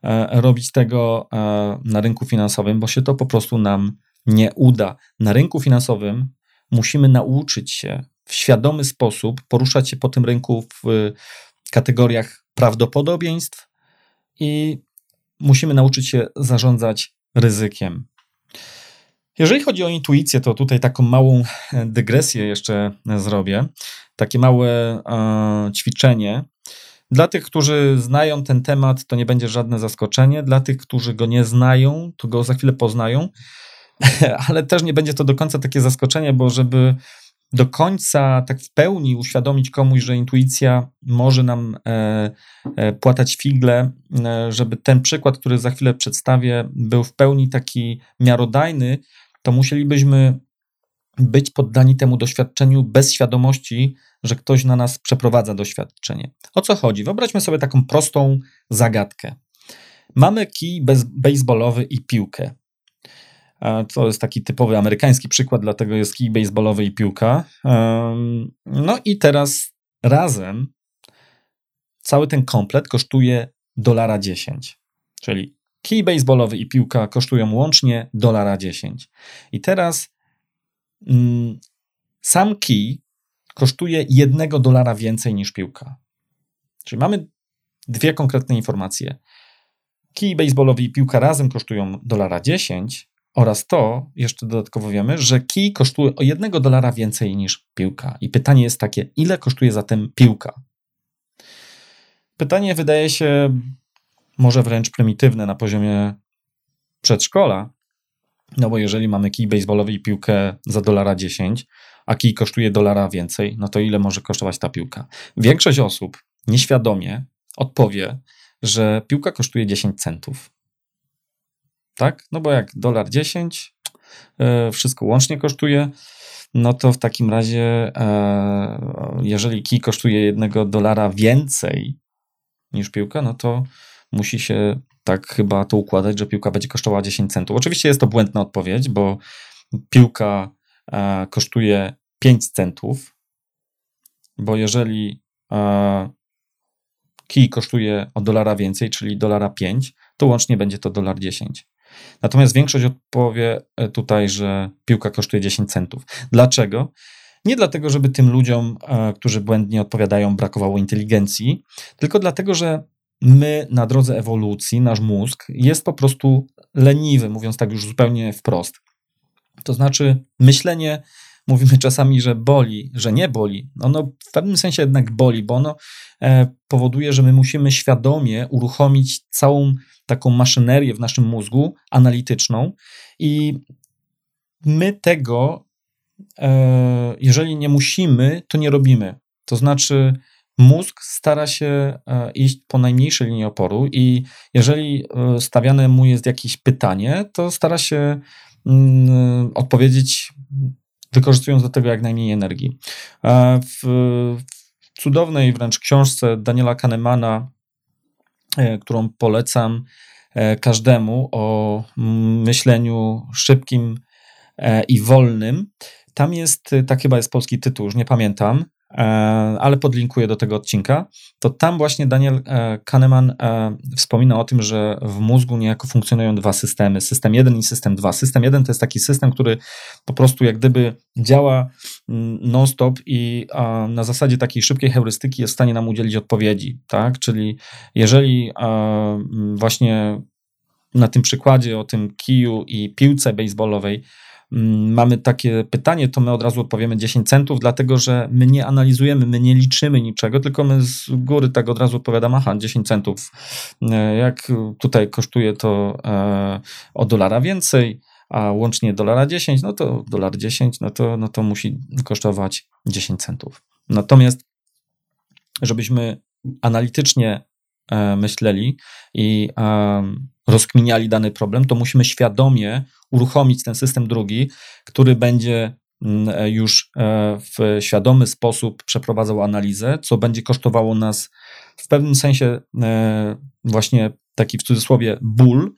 e, robić tego e, na rynku finansowym, bo się to po prostu nam nie uda. Na rynku finansowym musimy nauczyć się w świadomy sposób poruszać się po tym rynku w kategoriach prawdopodobieństw i musimy nauczyć się zarządzać ryzykiem. Jeżeli chodzi o intuicję, to tutaj taką małą dygresję jeszcze zrobię. Takie małe e, ćwiczenie. Dla tych, którzy znają ten temat, to nie będzie żadne zaskoczenie. Dla tych, którzy go nie znają, to go za chwilę poznają, ale też nie będzie to do końca takie zaskoczenie, bo żeby do końca tak w pełni uświadomić komuś, że intuicja może nam e, e, płatać figle, e, żeby ten przykład, który za chwilę przedstawię, był w pełni taki miarodajny, to musielibyśmy być poddani temu doświadczeniu bez świadomości, że ktoś na nas przeprowadza doświadczenie. O co chodzi? Wyobraźmy sobie taką prostą zagadkę. Mamy kij baseballowy i piłkę. To jest taki typowy amerykański przykład, dlatego jest kij baseballowy i piłka. No i teraz razem cały ten komplet kosztuje dolara 10. Czyli kij baseballowy i piłka kosztują łącznie dolara 10. I teraz mm, sam kij kosztuje jednego dolara więcej niż piłka. Czyli mamy dwie konkretne informacje. Kij baseballowy i piłka razem kosztują dolara 10, oraz to, jeszcze dodatkowo wiemy, że kij kosztuje o jednego dolara więcej niż piłka. I pytanie jest takie, ile kosztuje zatem piłka? Pytanie wydaje się może wręcz prymitywne na poziomie przedszkola, no bo jeżeli mamy kij baseballowy i piłkę za dolara 10, a kij kosztuje dolara więcej, no to ile może kosztować ta piłka? Większość osób nieświadomie odpowie, że piłka kosztuje 10 centów tak? No bo jak dolar 10, e, wszystko łącznie kosztuje, no to w takim razie, e, jeżeli kij kosztuje jednego dolara więcej niż piłka, no to musi się tak chyba to układać, że piłka będzie kosztowała 10 centów. Oczywiście jest to błędna odpowiedź, bo piłka e, kosztuje 5 centów, bo jeżeli kij kosztuje o dolara więcej, czyli dolara 5, to łącznie będzie to dolar 10. Natomiast większość odpowie e, tutaj, że piłka kosztuje 10 centów. Dlaczego? Nie dlatego, żeby tym ludziom, e, którzy błędnie odpowiadają, brakowało inteligencji, tylko dlatego, że my na drodze ewolucji, nasz mózg jest po prostu leniwy, mówiąc tak już zupełnie wprost. To znaczy, myślenie, mówimy czasami, że boli, że nie boli. Ono w pewnym sensie jednak boli, bo ono e, powoduje, że my musimy świadomie uruchomić całą taką maszynerię w naszym mózgu analityczną i my tego, e, jeżeli nie musimy, to nie robimy. To znaczy, mózg stara się e, iść po najmniejszej linii oporu i jeżeli stawiane mu jest jakieś pytanie, to stara się mm, odpowiedzieć wykorzystując do tego jak najmniej energii. W cudownej wręcz książce Daniela Kahnemana, którą polecam każdemu o myśleniu szybkim i wolnym, tam jest, tak chyba jest polski tytuł, już nie pamiętam, E, ale podlinkuję do tego odcinka, to tam właśnie Daniel e, Kahneman e, wspomina o tym, że w mózgu niejako funkcjonują dwa systemy, system 1 i system 2. System 1 to jest taki system, który po prostu jak gdyby działa mm, non-stop i na zasadzie takiej szybkiej heurystyki jest w stanie nam udzielić odpowiedzi, tak? Czyli jeżeli właśnie na tym przykładzie o tym kiju i piłce baseballowej mamy takie pytanie, to my od razu odpowiemy 10 centów, dlatego że my nie analizujemy, my nie liczymy niczego, tylko my z góry tak od razu odpowiadamy, aha, 10 centów. E, jak tutaj kosztuje to e, o dolara więcej, a łącznie dolara 10, no to dolar 10, no to, no to musi kosztować 10 centów. Natomiast, żebyśmy analitycznie e, myśleli i rozkminiali dany problem, to musimy świadomie uruchomić ten system drugi, który będzie mm, już e, w świadomy sposób przeprowadzał analizę, co będzie kosztowało nas w pewnym sensie e, właśnie taki w cudzysłowie ból,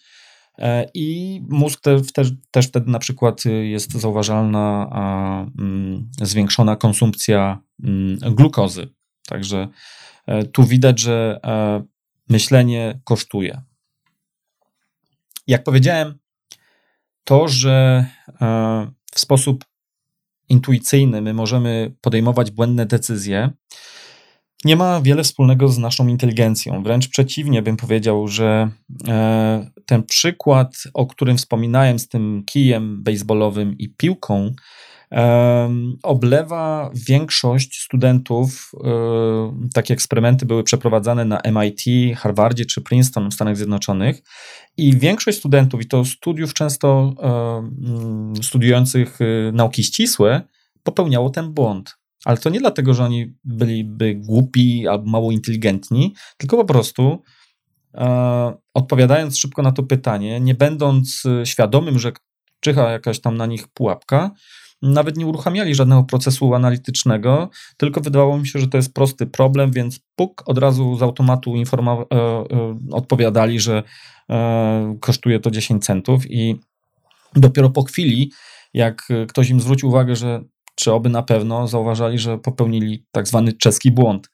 e, i mózg te, też, też wtedy na przykład jest zauważalna mm, zwiększona konsumpcja mm, glukozy. Także tu widać, że myślenie kosztuje. Jak powiedziałem, to, że e, w sposób intuicyjny my możemy podejmować błędne decyzje, nie ma wiele wspólnego z naszą inteligencją. Wręcz przeciwnie, bym powiedział, że e, ten przykład, o którym wspominałem z tym kijem baseballowym i piłką, oblewa większość studentów. E, takie eksperymenty były przeprowadzane na MIT, Harvardzie czy Princeton w Stanach Zjednoczonych. I większość studentów, i to studiów często studiujących e, nauki ścisłe, popełniało ten błąd. Ale to nie dlatego, że oni byliby głupi albo mało inteligentni, tylko po prostu e, odpowiadając szybko na to pytanie, nie będąc świadomym, że czyha jakaś tam na nich pułapka, nawet nie uruchamiali żadnego procesu analitycznego, tylko wydawało mi się, że to jest prosty problem, więc puk od razu z automatu informa- e, e, odpowiadali, że e, kosztuje to 10 centów i dopiero po chwili, jak ktoś im zwrócił uwagę, że czy oby na pewno zauważali, że popełnili tak zwany czeski błąd.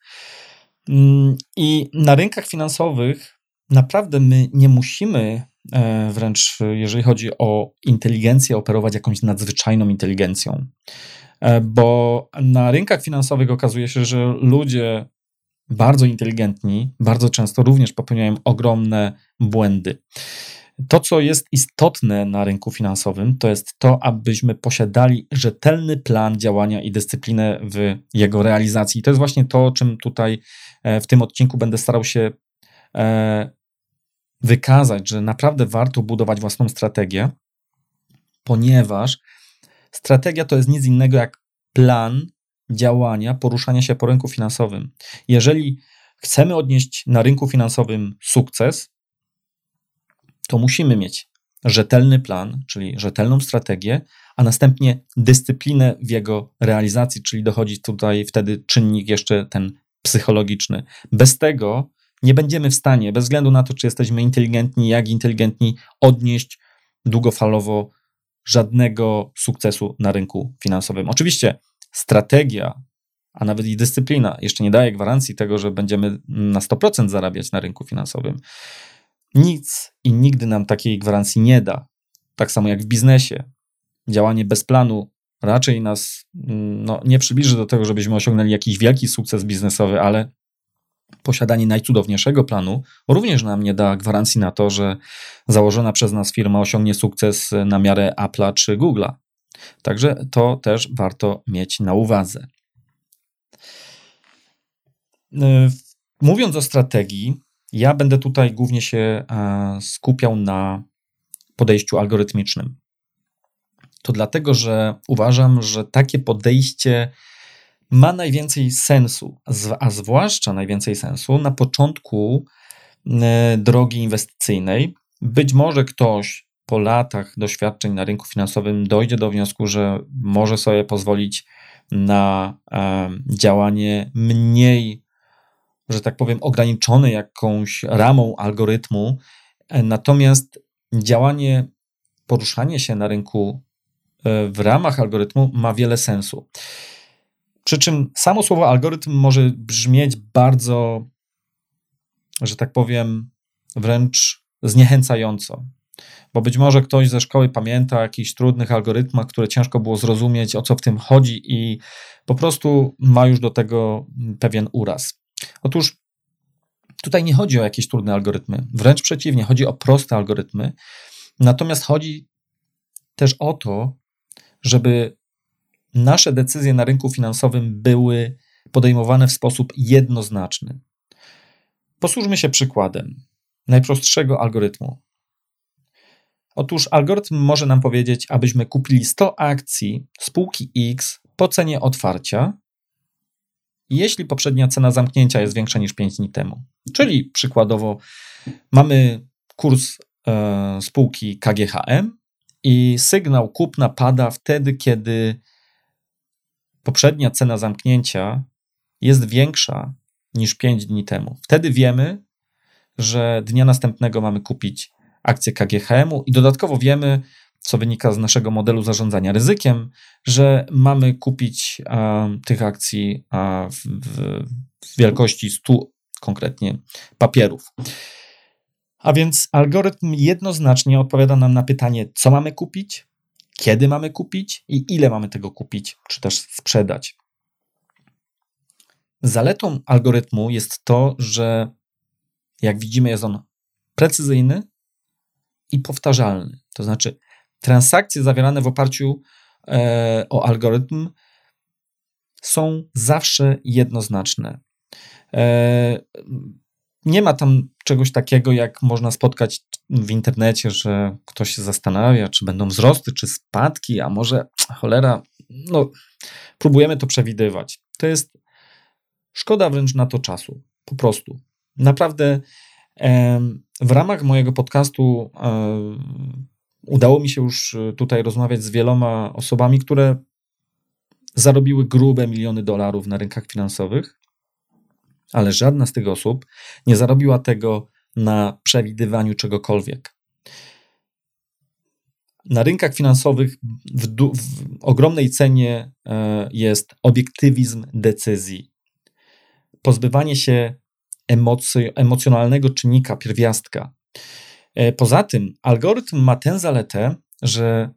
Mm, I na rynkach finansowych naprawdę my nie musimy wręcz jeżeli chodzi o inteligencję, operować jakąś nadzwyczajną inteligencją. E, bo na rynkach finansowych okazuje się, że ludzie bardzo inteligentni bardzo często również popełniają ogromne błędy. To, co jest istotne na rynku finansowym, to jest to, abyśmy posiadali rzetelny plan działania i dyscyplinę w jego realizacji. I to jest właśnie to, czym tutaj e, w tym odcinku będę starał się wykazać, że naprawdę warto budować własną strategię, ponieważ strategia to jest nic innego jak plan działania, poruszania się po rynku finansowym. Jeżeli chcemy odnieść na rynku finansowym sukces, to musimy mieć rzetelny plan, czyli rzetelną strategię, a następnie dyscyplinę w jego realizacji, czyli dochodzi tutaj wtedy czynnik jeszcze ten psychologiczny. Bez tego nie będziemy w stanie, bez względu na to, czy jesteśmy inteligentni, jak inteligentni, odnieść długofalowo żadnego sukcesu na rynku finansowym. Oczywiście strategia, a nawet i dyscyplina jeszcze nie daje gwarancji tego, że będziemy na 100% zarabiać na rynku finansowym. nic i nigdy nam takiej gwarancji nie da. Tak samo jak w biznesie. Działanie bez planu raczej nas mm, no, nie przybliży do tego, żebyśmy osiągnęli jakiś wielki sukces biznesowy, ale posiadanie najcudowniejszego planu również nam nie da gwarancji na to, że założona przez nas firma osiągnie sukces na miarę Apple'a czy Google'a. Także to też warto mieć na uwadze. E, mówiąc o strategii, ja będę tutaj głównie się e, skupiał na podejściu algorytmicznym. To dlatego, że uważam, że takie podejście ma najwięcej sensu, a zwłaszcza najwięcej sensu na początku e, drogi inwestycyjnej. Być może ktoś po latach doświadczeń na rynku finansowym dojdzie do wniosku, że może sobie pozwolić na e, działanie mniej, że tak powiem, ograniczone jakąś ramą algorytmu. E, natomiast działanie, poruszanie się na rynku w ramach algorytmu ma wiele sensu. Przy czym samo słowo algorytm może brzmieć bardzo, że tak powiem, wręcz zniechęcająco. Bo być może ktoś ze szkoły pamięta o jakichś trudnych algorytmach, które ciężko było zrozumieć, o co w tym chodzi, i po prostu ma już do tego pewien uraz. Otóż tutaj nie chodzi o jakieś trudne algorytmy, wręcz przeciwnie, chodzi o proste algorytmy. Natomiast chodzi też o to, żeby nasze decyzje na rynku finansowym były podejmowane w sposób jednoznaczny. Posłużmy się przykładem najprostszego algorytmu. Otóż algorytm może nam powiedzieć, abyśmy kupili 100 akcji spółki X po cenie otwarcia, jeśli poprzednia cena zamknięcia jest większa niż 5 dni temu. Czyli przykładowo mamy kurs e, spółki KGHM i sygnał kupna pada wtedy, kiedy poprzednia cena zamknięcia jest większa niż 5 dni temu. Wtedy wiemy, że dnia następnego mamy kupić akcję KGHM-u i dodatkowo wiemy, co wynika z naszego modelu zarządzania ryzykiem, że mamy kupić a, tych akcji a, w, w, wielkości 100 konkretnie papierów. A więc algorytm jednoznacznie odpowiada nam na pytanie, co mamy kupić, kiedy mamy kupić i ile mamy tego kupić, czy też sprzedać. Zaletą algorytmu jest to, że jak widzimy, jest on precyzyjny i powtarzalny. To znaczy, transakcje zawierane w oparciu e, o algorytm są zawsze jednoznaczne. E, nie ma tam czegoś takiego, jak można spotkać w internecie, że ktoś się zastanawia, czy będą wzrosty, czy spadki, a może cholera, no, próbujemy to przewidywać. To jest szkoda wręcz na to czasu, po prostu. Naprawdę w ramach mojego podcastu udało mi się już tutaj rozmawiać z wieloma osobami, które zarobiły grube miliony dolarów na rynkach finansowych ale żadna z tych osób nie zarobiła tego na przewidywaniu czegokolwiek. Na rynkach finansowych w, w ogromnej cenie e, jest obiektywizm decyzji. Pozbywanie się emocy, emocjonalnego czynnika, pierwiastka. E, poza tym, algorytm ma tę zaletę, że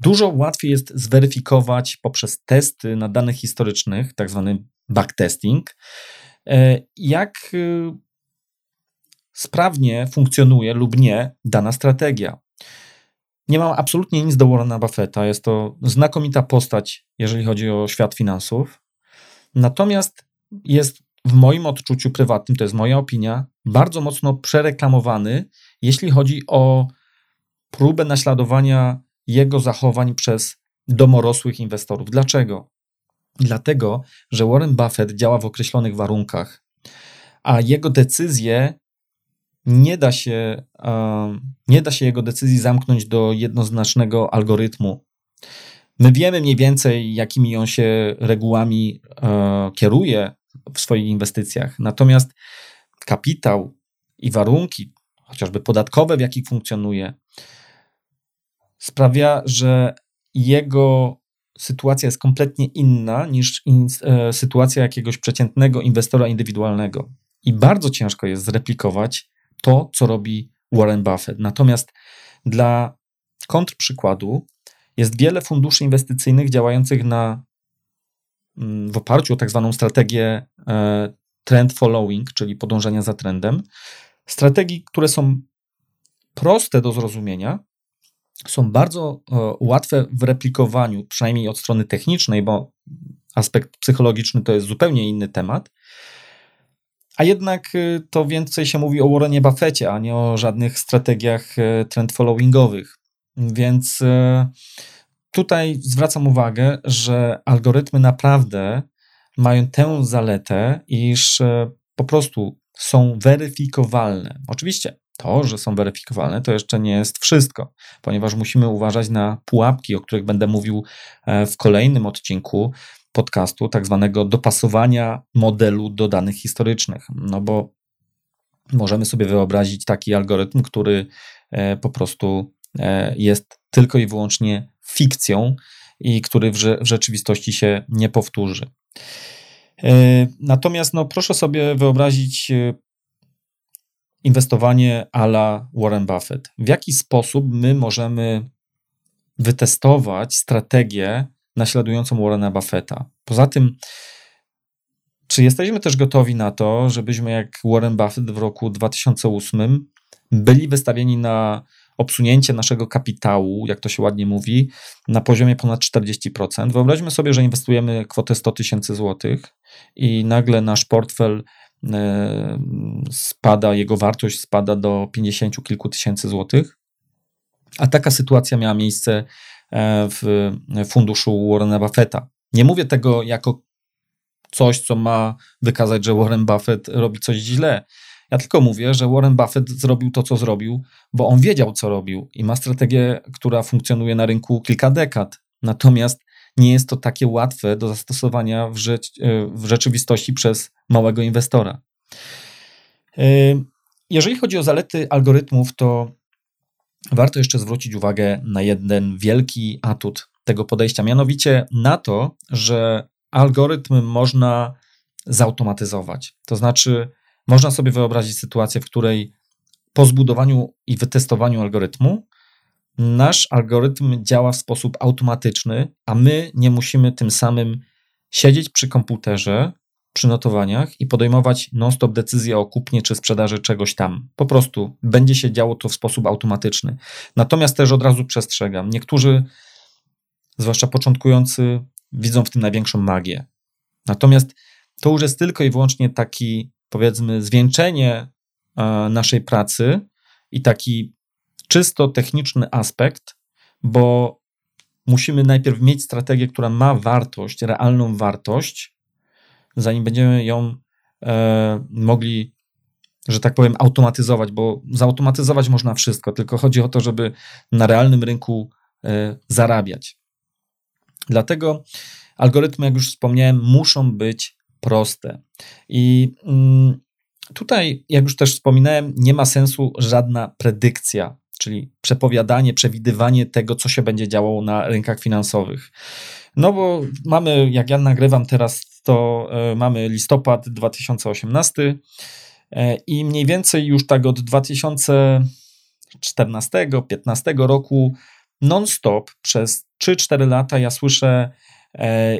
dużo łatwiej jest zweryfikować poprzez testy na danych historycznych, tak zwany backtesting, jak y, sprawnie funkcjonuje lub nie dana strategia. Nie mam absolutnie nic do Warrena Buffetta. Jest to znakomita postać, jeżeli chodzi o świat finansów. Natomiast jest w moim odczuciu prywatnym, to jest moja opinia, bardzo mocno przereklamowany, jeśli chodzi o próbę naśladowania jego zachowań przez domorosłych inwestorów. Dlaczego? Dlatego, że Warren Buffett działa w określonych warunkach, a jego decyzje nie da się, nie da się jego decyzji zamknąć do jednoznacznego algorytmu. My wiemy mniej więcej, jakimi on się regułami e, kieruje w swoich inwestycjach. Natomiast kapitał i warunki, chociażby podatkowe, w jakich funkcjonuje, sprawia, że jego sytuacja jest kompletnie inna niż in, e, sytuacja jakiegoś przeciętnego inwestora indywidualnego. I bardzo ciężko jest zreplikować to, co robi Warren Buffett. Natomiast dla kontrprzykładu jest wiele funduszy inwestycyjnych działających na, mm, w oparciu o tak zwaną strategię e, trend following, czyli podążania za trendem. Strategii, które są proste do zrozumienia, są bardzo e, łatwe w replikowaniu, przynajmniej od strony technicznej, bo aspekt psychologiczny to jest zupełnie inny temat. A jednak e, to więcej się mówi o Warrenie Buffetcie, a nie o żadnych strategiach e, trend followingowych. Więc tutaj zwracam uwagę, że algorytmy naprawdę mają tę zaletę, iż po prostu są weryfikowalne. Oczywiście to, że są weryfikowalne, to jeszcze nie jest wszystko, ponieważ musimy uważać na pułapki, o których będę mówił e, w kolejnym odcinku podcastu, tak zwanego dopasowania modelu do danych historycznych. No bo możemy sobie wyobrazić taki algorytm, który e, po prostu e, jest tylko i wyłącznie fikcją i który w, rzeczywistości się nie powtórzy. Natomiast no, proszę sobie wyobrazić inwestowanie ala Warren Buffett. W jaki sposób my możemy wytestować strategię naśladującą Warrena Buffetta? Poza tym, czy jesteśmy też gotowi na to, żebyśmy jak Warren Buffett w roku 2008 byli wystawieni na obsunięcie naszego kapitału, jak to się ładnie mówi, na poziomie ponad 40%. Wyobraźmy sobie, że inwestujemy kwotę 100 tysięcy złotych i nagle nasz portfel spada, jego wartość spada do 50 kilku tysięcy złotych. A taka sytuacja miała miejsce e, w funduszu Warrena Buffetta. Nie mówię tego jako coś, co ma wykazać, że Warren Buffett robi coś źle. Ja tylko mówię, że Warren Buffett zrobił to, co zrobił, bo on wiedział, co robił i ma strategię, która funkcjonuje na rynku kilka dekad. Natomiast nie jest to takie łatwe do zastosowania w, e, w rzeczywistości przez małego inwestora. E, jeżeli chodzi o zalety algorytmów, to warto jeszcze zwrócić uwagę na jeden wielki atut tego podejścia, mianowicie na to, że algorytm można zautomatyzować. To znaczy, można sobie wyobrazić sytuację, w której po zbudowaniu i wytestowaniu algorytmu nasz algorytm działa w sposób automatyczny, a my nie musimy tym samym siedzieć przy komputerze, przy notowaniach i podejmować non-stop decyzję o kupnie czy sprzedaży czegoś tam. Po prostu będzie się działo to w sposób automatyczny. Natomiast też od razu przestrzegam. Niektórzy, zwłaszcza początkujący, widzą w tym największą magię. Natomiast to już jest tylko i wyłącznie taki, powiedzmy, zwieńczenie e, naszej pracy i taki czysto techniczny aspekt, bo musimy najpierw mieć strategię, która ma wartość, realną wartość, zanim będziemy ją e, mogli, że tak powiem, automatyzować, bo zautomatyzować można wszystko, tylko chodzi o to, żeby na realnym rynku e, zarabiać. Dlatego algorytmy, jak już wspomniałem, muszą być proste. I mm, tutaj, jak już też wspominałem, nie ma sensu żadna predykcja czyli przepowiadanie, przewidywanie tego, co się będzie działo na rynkach finansowych. No bo mamy, jak ja nagrywam teraz, to e, mamy listopad 2018 e, i mniej więcej już tak od 2014-15 roku non-stop przez 3-4 lata ja słyszę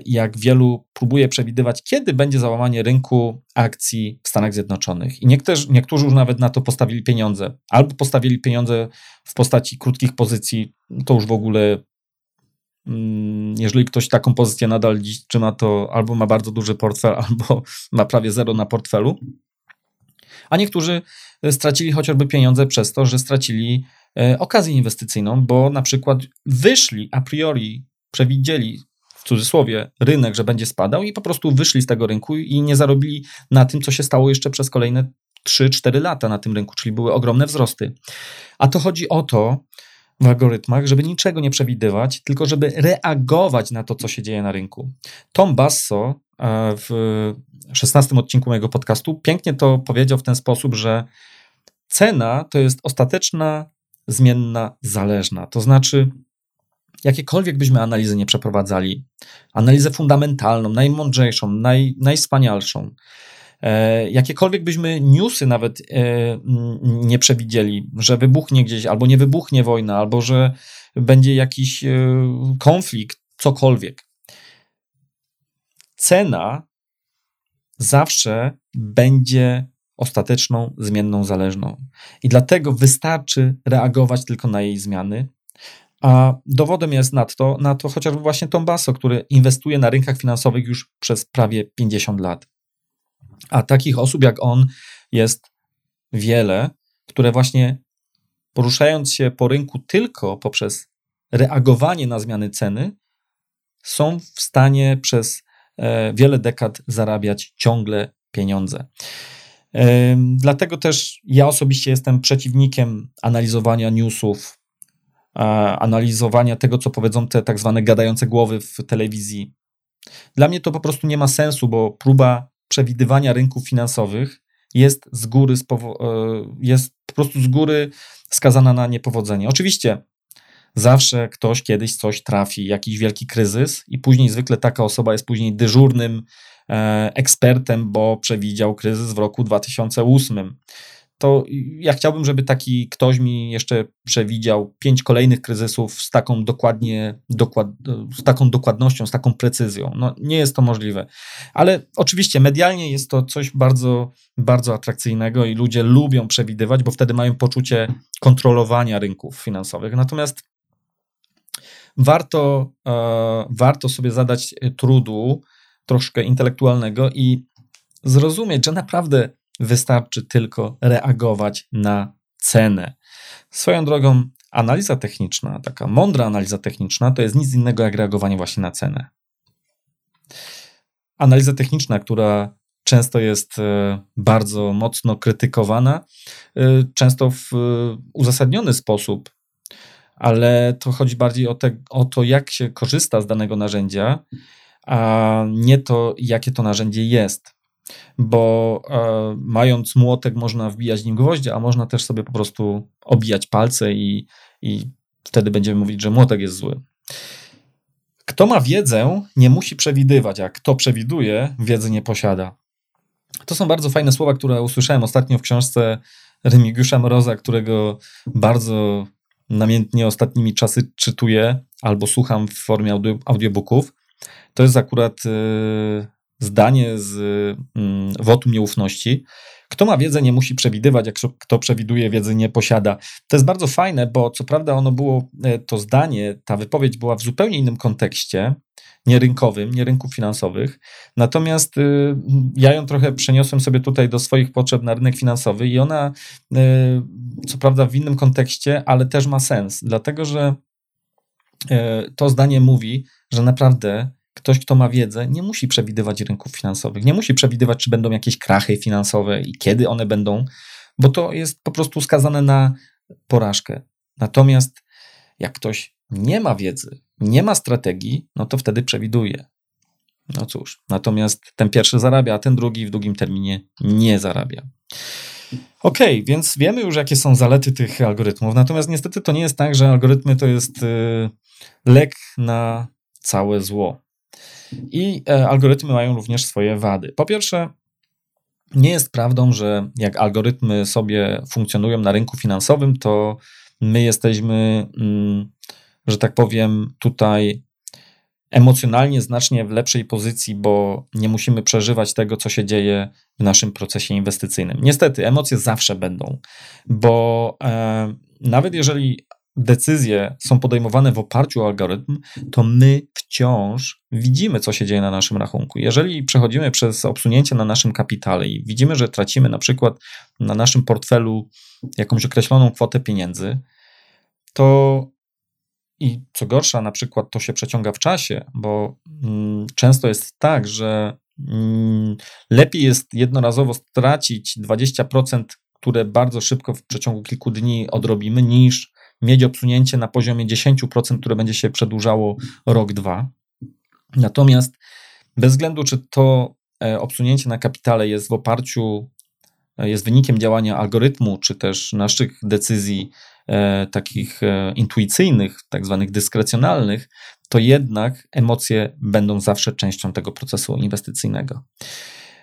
jak wielu próbuje przewidywać, kiedy będzie załamanie rynku akcji w Stanach Zjednoczonych. I niektórzy, niektórzy już nawet na to postawili pieniądze. Albo postawili pieniądze w postaci krótkich pozycji, to już w ogóle mm, jeżeli ktoś taką pozycję nadal dziś trzyma, to albo ma bardzo duży portfel, albo ma prawie zero na portfelu. A niektórzy stracili chociażby pieniądze przez to, że stracili e, okazję inwestycyjną, bo na przykład wyszli a priori, przewidzieli w cudzysłowie rynek, że będzie spadał i po prostu wyszli z tego rynku i nie zarobili na tym, co się stało jeszcze przez kolejne 3-4 lata na tym rynku, czyli były ogromne wzrosty. A to chodzi o to w algorytmach, żeby niczego nie przewidywać, tylko żeby reagować na to, co się dzieje na rynku. Tom Basso e, w 16 odcinku mojego podcastu pięknie to powiedział w ten sposób, że cena to jest ostateczna zmienna zależna. To znaczy, jakiekolwiek byśmy analizy nie przeprowadzali, analizę fundamentalną, najmądrzejszą, naj, najwspanialszą, E, jakiekolwiek byśmy newsy nawet e, nie przewidzieli, że wybuchnie gdzieś, albo nie wybuchnie wojna, albo że będzie jakiś e, konflikt, cokolwiek. Cena zawsze będzie ostateczną, zmienną, zależną. I dlatego wystarczy reagować tylko na jej zmiany. A dowodem jest na to, na to chociażby właśnie Tom Basso, który inwestuje na rynkach finansowych już przez prawie 50 lat. A takich osób jak on jest wiele, które właśnie poruszając się po rynku tylko poprzez reagowanie na zmiany ceny, są w stanie przez e, wiele dekad zarabiać ciągle pieniądze. Dlatego też ja osobiście jestem przeciwnikiem analizowania newsów, analizowania tego, co powiedzą te tak zwane gadające głowy w telewizji. Dla mnie to po prostu nie ma sensu, bo próba przewidywania rynków finansowych jest z góry, e, jest po prostu z góry skazana na niepowodzenie. Oczywiście zawsze ktoś kiedyś coś trafi, jakiś wielki kryzys, i później zwykle taka osoba jest później dyżurnym e, ekspertem, bo przewidział kryzys w roku 2008. To ja chciałbym, żeby taki ktoś mi jeszcze przewidział pięć kolejnych kryzysów z taką dokładnie, dokład, z taką dokładnością, z taką precyzją. No, nie jest to możliwe. Ale oczywiście medialnie jest to coś bardzo, bardzo atrakcyjnego i ludzie lubią przewidywać, bo wtedy mają poczucie kontrolowania rynków finansowych. Natomiast warto, e, warto sobie zadać trudu troszkę intelektualnego i zrozumieć, że naprawdę wystarczy tylko reagować na cenę. Swoją drogą, analiza techniczna, taka mądra analiza techniczna, to jest nic innego jak reagowanie właśnie na cenę. Analiza techniczna, która często jest e, bardzo mocno krytykowana, e, często w uzasadniony sposób ale to chodzi bardziej o, te, o to, jak się korzysta z danego narzędzia, a nie to, jakie to narzędzie jest. Bo e, mając młotek, można wbijać nim gwoździe, a można też sobie po prostu obijać palce i, i wtedy będziemy mówić, że młotek jest zły. Kto ma wiedzę, nie musi przewidywać, a kto przewiduje, wiedzy nie posiada. To są bardzo fajne słowa, które usłyszałem ostatnio w książce Remigiusza Mroza, którego bardzo namiętnie ostatnimi czasy czytuję albo słucham w formie audio, audiobooków. To jest akurat y, zdanie z y, wotum nieufności. Kto ma wiedzę, nie musi przewidywać, jak kto przewiduje, wiedzy nie posiada. To jest bardzo fajne, bo co prawda ono było, e, to zdanie, ta wypowiedź była w zupełnie innym kontekście, nie rynkowym, nie rynków finansowych. Natomiast y, ja ją trochę przeniosłem sobie tutaj do swoich potrzeb na rynek finansowy i ona, y, co prawda w innym kontekście, ale też ma sens, dlatego że y, to zdanie mówi, że naprawdę ktoś, kto ma wiedzę, nie musi przewidywać rynków finansowych, nie musi przewidywać, czy będą jakieś krachy finansowe i kiedy one będą, bo to jest po prostu skazane na porażkę. Natomiast jak ktoś nie ma wiedzy, nie ma strategii, no to wtedy przewiduje. No cóż, natomiast ten pierwszy zarabia, a ten drugi w długim terminie nie zarabia. Ok, więc wiemy już, jakie są zalety tych algorytmów. Natomiast niestety to nie jest tak, że algorytmy to jest y, lek na całe zło. I e, algorytmy mają również swoje wady. Po pierwsze, nie jest prawdą, że jak algorytmy sobie funkcjonują na rynku finansowym, to my jesteśmy, mm, że tak powiem, tutaj emocjonalnie znacznie w lepszej pozycji, bo nie musimy przeżywać tego, co się dzieje w naszym procesie inwestycyjnym. Niestety, emocje zawsze będą, bo e, nawet jeżeli decyzje są podejmowane w oparciu o algorytm, to my wciąż widzimy, co się dzieje na naszym rachunku. Jeżeli przechodzimy przez obsunięcie na naszym kapitale i widzimy, że tracimy na przykład na naszym portfelu jakąś określoną kwotę pieniędzy, to i co gorsza, na przykład to się przeciąga w czasie, bo mm, często jest tak, że mm, lepiej jest jednorazowo stracić 20%, które bardzo szybko w przeciągu kilku dni odrobimy, niż mieć obsunięcie na poziomie 10%, które będzie się przedłużało rok, dwa. Natomiast bez względu, czy to e, obsunięcie na kapitale jest w oparciu, e, jest wynikiem działania algorytmu, czy też naszych decyzji e, takich e, intuicyjnych, tak zwanych dyskrecjonalnych, to jednak emocje będą zawsze częścią tego procesu inwestycyjnego.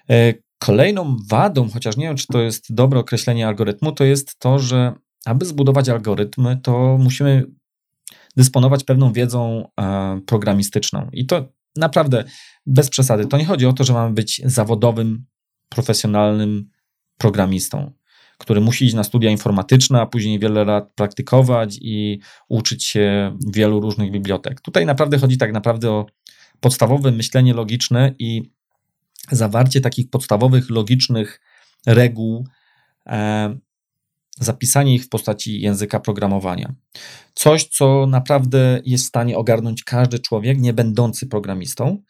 E, Kolejną wadą, chociaż nie wiem, czy to jest dobre określenie algorytmu, to jest to, że aby zbudować algorytmy, to musimy dysponować pewną wiedzą e, programistyczną. I to naprawdę bez przesady. To nie chodzi o to, że mamy być zawodowym, profesjonalnym programistą, który musi iść na studia informatyczne, a później wiele lat praktykować i uczyć się wielu różnych bibliotek. Tutaj naprawdę chodzi tak naprawdę o podstawowe myślenie logiczne i zawarcie takich podstawowych, logicznych reguł, e, zapisanie ich w postaci języka programowania. Coś, co naprawdę jest w stanie ogarnąć każdy człowiek, nie będący programistą.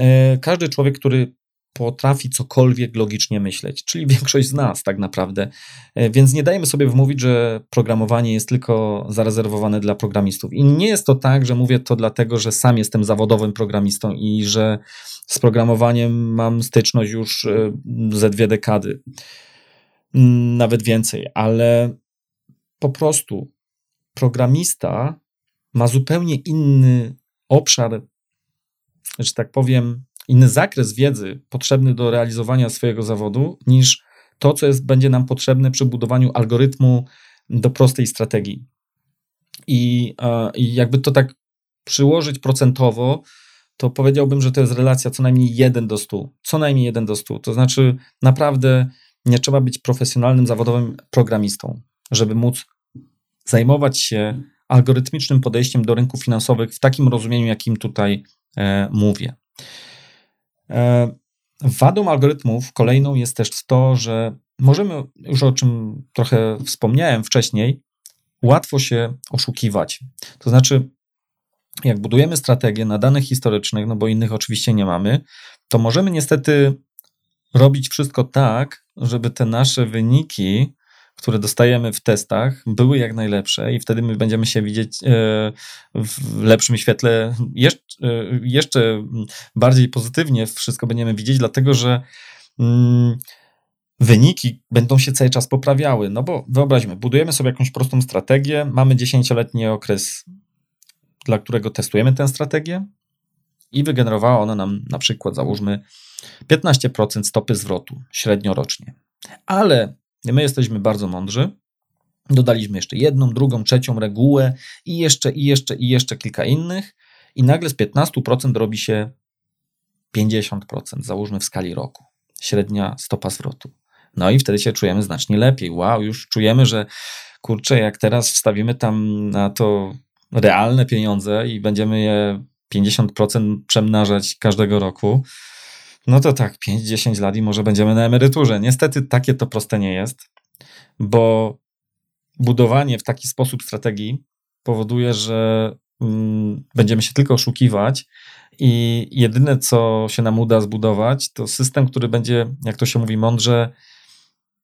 E, każdy człowiek, który potrafi cokolwiek logicznie myśleć, czyli większość z nas tak naprawdę. E, więc nie dajemy sobie wmówić, że programowanie jest tylko zarezerwowane dla programistów. I nie jest to tak, że mówię to dlatego, że sam jestem zawodowym programistą i że z programowaniem mam styczność już e, ze dwie dekady, nawet więcej, ale po prostu programista ma zupełnie inny obszar, że tak powiem, inny zakres wiedzy potrzebny do realizowania swojego zawodu niż to, co jest, będzie nam potrzebne przy budowaniu algorytmu do prostej strategii. I, I jakby to tak przyłożyć procentowo, to powiedziałbym, że to jest relacja co najmniej 1 do 100. Co najmniej 1 do 100. To znaczy, naprawdę nie trzeba być profesjonalnym, zawodowym programistą, żeby móc zajmować się algorytmicznym podejściem do rynków finansowych w takim rozumieniu, jakim tutaj e, mówię. E, wadą algorytmów kolejną jest też to, że możemy, już o czym trochę wspomniałem wcześniej, łatwo się oszukiwać. To znaczy, jak budujemy strategię na danych historycznych, no bo innych oczywiście nie mamy, to możemy niestety robić wszystko tak, żeby te nasze wyniki które dostajemy w testach, były jak najlepsze i wtedy my będziemy się widzieć e, w lepszym świetle, jeszcze, e, jeszcze bardziej pozytywnie wszystko będziemy widzieć, dlatego że mm, wyniki będą się cały czas poprawiały. No bo wyobraźmy, budujemy sobie jakąś prostą strategię, mamy dziesięcioletni okres, dla którego testujemy tę strategię i wygenerowała ona nam na przykład, załóżmy, 15% stopy zwrotu średnio rocznie. Ale My jesteśmy bardzo mądrzy. Dodaliśmy jeszcze jedną, drugą, trzecią regułę i jeszcze, i jeszcze, i jeszcze kilka innych, i nagle z 15% robi się 50%, załóżmy w skali roku. Średnia stopa zwrotu. No i wtedy się czujemy znacznie lepiej. Wow, już czujemy, że kurczę, jak teraz wstawimy tam na to realne pieniądze i będziemy je 50% przemnażać każdego roku, no to tak, 5-10 lat i może będziemy na emeryturze. Niestety takie to proste nie jest, bo budowanie w taki sposób strategii powoduje, że mm, będziemy się tylko oszukiwać i jedyne, co się nam uda zbudować, to system, który będzie, jak to się mówi mądrze,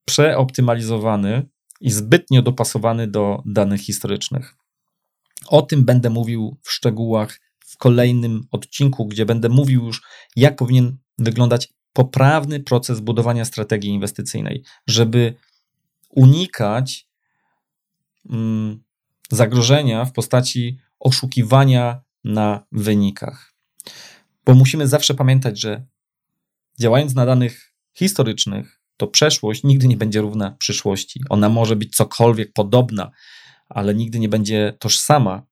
przeoptymalizowany i zbytnio dopasowany do danych historycznych. O tym będę mówił w szczegółach w kolejnym odcinku, gdzie będę mówił już, jak powinien wyglądać poprawny proces budowania strategii inwestycyjnej, żeby unikać mm, zagrożenia w postaci oszukiwania na wynikach. Bo musimy zawsze pamiętać, że działając na danych historycznych, to przeszłość nigdy nie będzie równa przyszłości. Ona może być cokolwiek podobna, ale nigdy nie będzie tożsama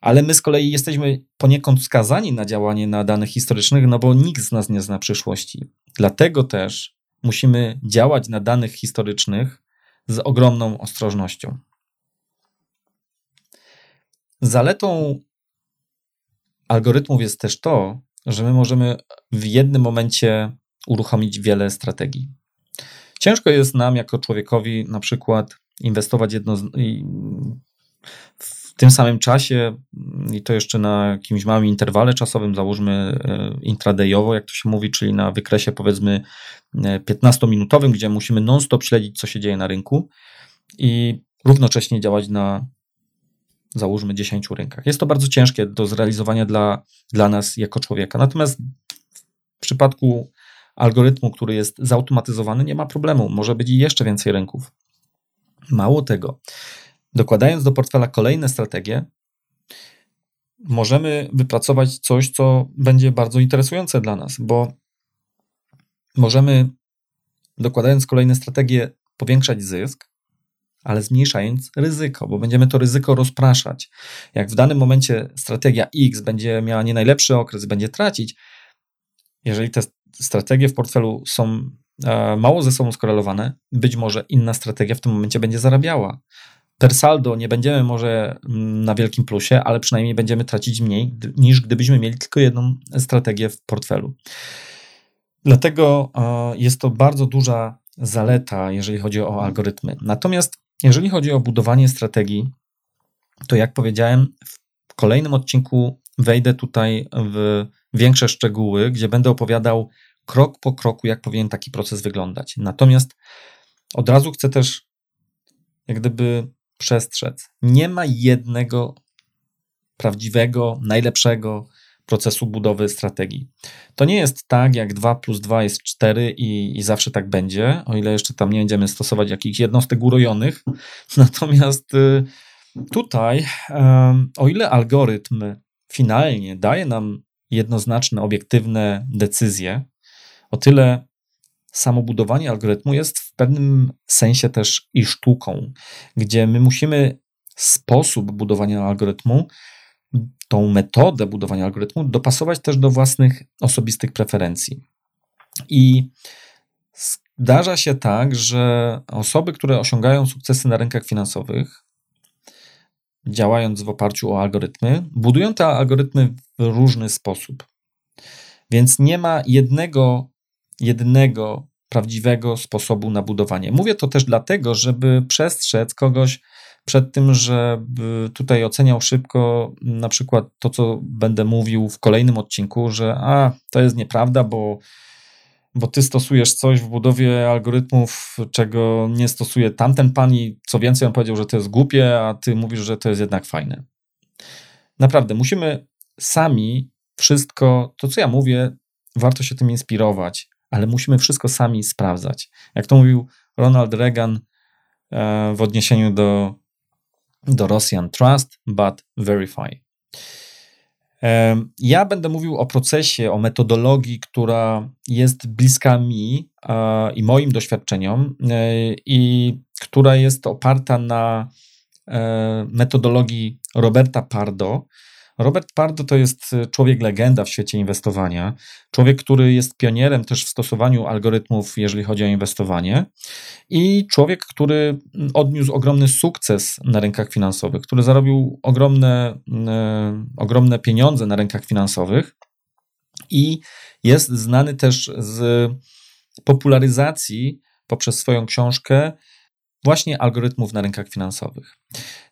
ale my z kolei jesteśmy poniekąd skazani na działanie na danych historycznych, no bo nikt z nas nie zna przyszłości. Dlatego też musimy działać na danych historycznych z ogromną ostrożnością. Zaletą algorytmów jest też to, że my możemy w jednym momencie uruchomić wiele strategii. Ciężko jest nam, jako człowiekowi, na przykład inwestować jedno, tym samym czasie mm, i to jeszcze na jakimś małym interwale czasowym, załóżmy e, intradayowo, jak to się mówi, czyli na wykresie powiedzmy 15-minutowym, e, gdzie musimy non-stop śledzić, co się dzieje na rynku i równocześnie działać na załóżmy 10 rynkach. Jest to bardzo ciężkie do zrealizowania dla, dla nas jako człowieka. Natomiast w przypadku algorytmu, który jest zautomatyzowany, nie ma problemu. Może być jeszcze więcej rynków. Mało tego, Dokładając do portfela kolejne strategie, możemy wypracować coś, co będzie bardzo interesujące dla nas, bo możemy, dokładając kolejne strategie, powiększać zysk, ale zmniejszając ryzyko, bo będziemy to ryzyko rozpraszać. Jak w danym momencie strategia X będzie miała nie najlepszy okres, będzie tracić, jeżeli te strategie w portfelu są e, mało ze sobą skorelowane, być może inna strategia w tym momencie będzie zarabiała. Per saldo nie będziemy może mm, na wielkim plusie, ale przynajmniej będziemy tracić mniej niż gdybyśmy mieli tylko jedną strategię w portfelu. Dlatego e, jest to bardzo duża zaleta, jeżeli chodzi o algorytmy. Natomiast jeżeli chodzi o budowanie strategii, to jak powiedziałem, w kolejnym odcinku wejdę tutaj w większe szczegóły, gdzie będę opowiadał krok po kroku, jak powinien taki proces wyglądać. Natomiast od razu chcę też, jak gdyby, przestrzec. Nie ma jednego prawdziwego, najlepszego procesu budowy strategii. To nie jest tak, jak 2 plus 2 jest 4 i, i zawsze tak będzie, o ile jeszcze tam nie będziemy stosować jakichś jednostek urojonych. Natomiast y, tutaj, o ile algorytm finalnie daje nam jednoznaczne, obiektywne decyzje, o tyle samo budowanie algorytmu jest w pewnym sensie też i sztuką, gdzie my musimy sposób budowania algorytmu, tą metodę budowania algorytmu dopasować też do własnych osobistych preferencji. I zdarza się tak, że osoby, które osiągają sukcesy na rynkach finansowych, działając w oparciu o algorytmy, budują te algorytmy w różny sposób. Więc nie ma jednego, jednego prawdziwego sposobu na budowanie. Mówię to też dlatego, żeby przestrzec kogoś przed tym, żeby tutaj oceniał szybko na przykład to, co będę mówił w kolejnym odcinku, że a, to jest nieprawda, bo bo ty stosujesz coś w budowie algorytmów, czego nie stosuje tamten pan i co więcej on powiedział, że to jest głupie, a ty mówisz, że to jest jednak fajne. Naprawdę, musimy sami wszystko, to co ja mówię, warto się tym inspirować, ale musimy wszystko sami sprawdzać. Jak to mówił Ronald Reagan e, w odniesieniu do, do Rosjan, trust but verify. Ja będę mówił o procesie, o metodologii, która jest bliska mi i moim doświadczeniom e, i która jest oparta na e, metodologii Roberta Pardo, Robert Pardo to jest y, człowiek legenda w świecie inwestowania, człowiek, który jest pionierem też w stosowaniu algorytmów, jeżeli chodzi o inwestowanie, i człowiek, który mm, odniósł ogromny sukces na rynkach finansowych, który zarobił ogromne, e, ogromne pieniądze na rynkach finansowych i jest znany też z popularyzacji poprzez swoją książkę właśnie algorytmów na rynkach finansowych.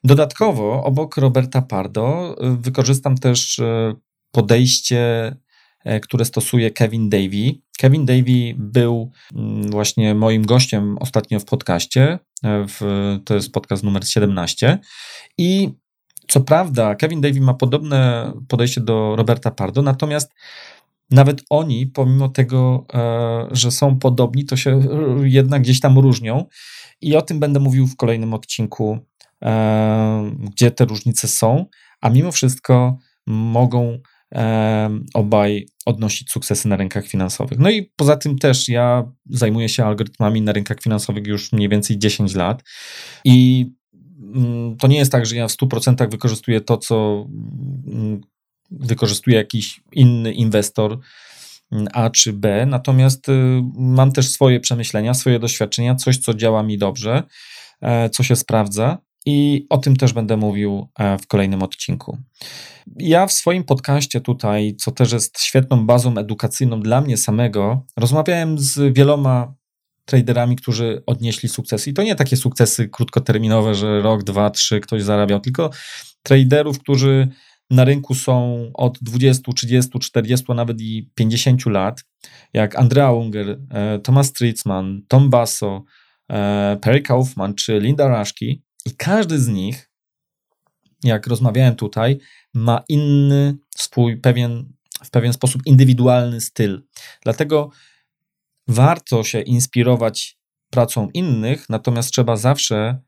Dodatkowo, obok Roberta Pardo, y, wykorzystam też y, podejście, e, które stosuje Kevin Davy. Kevin Davy był mm, właśnie moim gościem ostatnio w podcaście. E, w, to jest podcast numer 17. I co prawda, Kevin Davy ma podobne podejście do Roberta Pardo, natomiast nawet oni, pomimo tego, e, że są podobni, to się jednak gdzieś tam różnią. I o tym będę mówił w kolejnym odcinku, e, gdzie te różnice są, a mimo wszystko mogą e, obaj odnosić sukcesy na rynkach finansowych. No i poza tym też ja zajmuję się algorytmami na rynkach finansowych już mniej więcej 10 lat i mm, to nie jest tak, że ja w 100% wykorzystuję to, co mm, wykorzystuje jakiś inny inwestor A czy B, natomiast y, mam też swoje przemyślenia, swoje doświadczenia, coś, co działa mi dobrze, e, co się sprawdza. I o tym też będę mówił e, w kolejnym odcinku. Ja w swoim podcaście tutaj, co też jest świetną bazą edukacyjną dla mnie samego, rozmawiałem z wieloma traderami, którzy odnieśli sukcesy. I to nie takie sukcesy krótkoterminowe, że rok, dwa, trzy ktoś zarabiał, tylko traderów, którzy na rynku są od 20, 30, 40, a nawet i 50 lat, jak Andrea Unger, e, Thomas Stritzman, Tom Basso, e, Perry Kaufman czy Linda Rashki i każdy z nich, jak rozmawiałem tutaj, ma inny swój pewien, w pewien sposób indywidualny styl. Dlatego warto się inspirować pracą innych, natomiast trzeba zawsze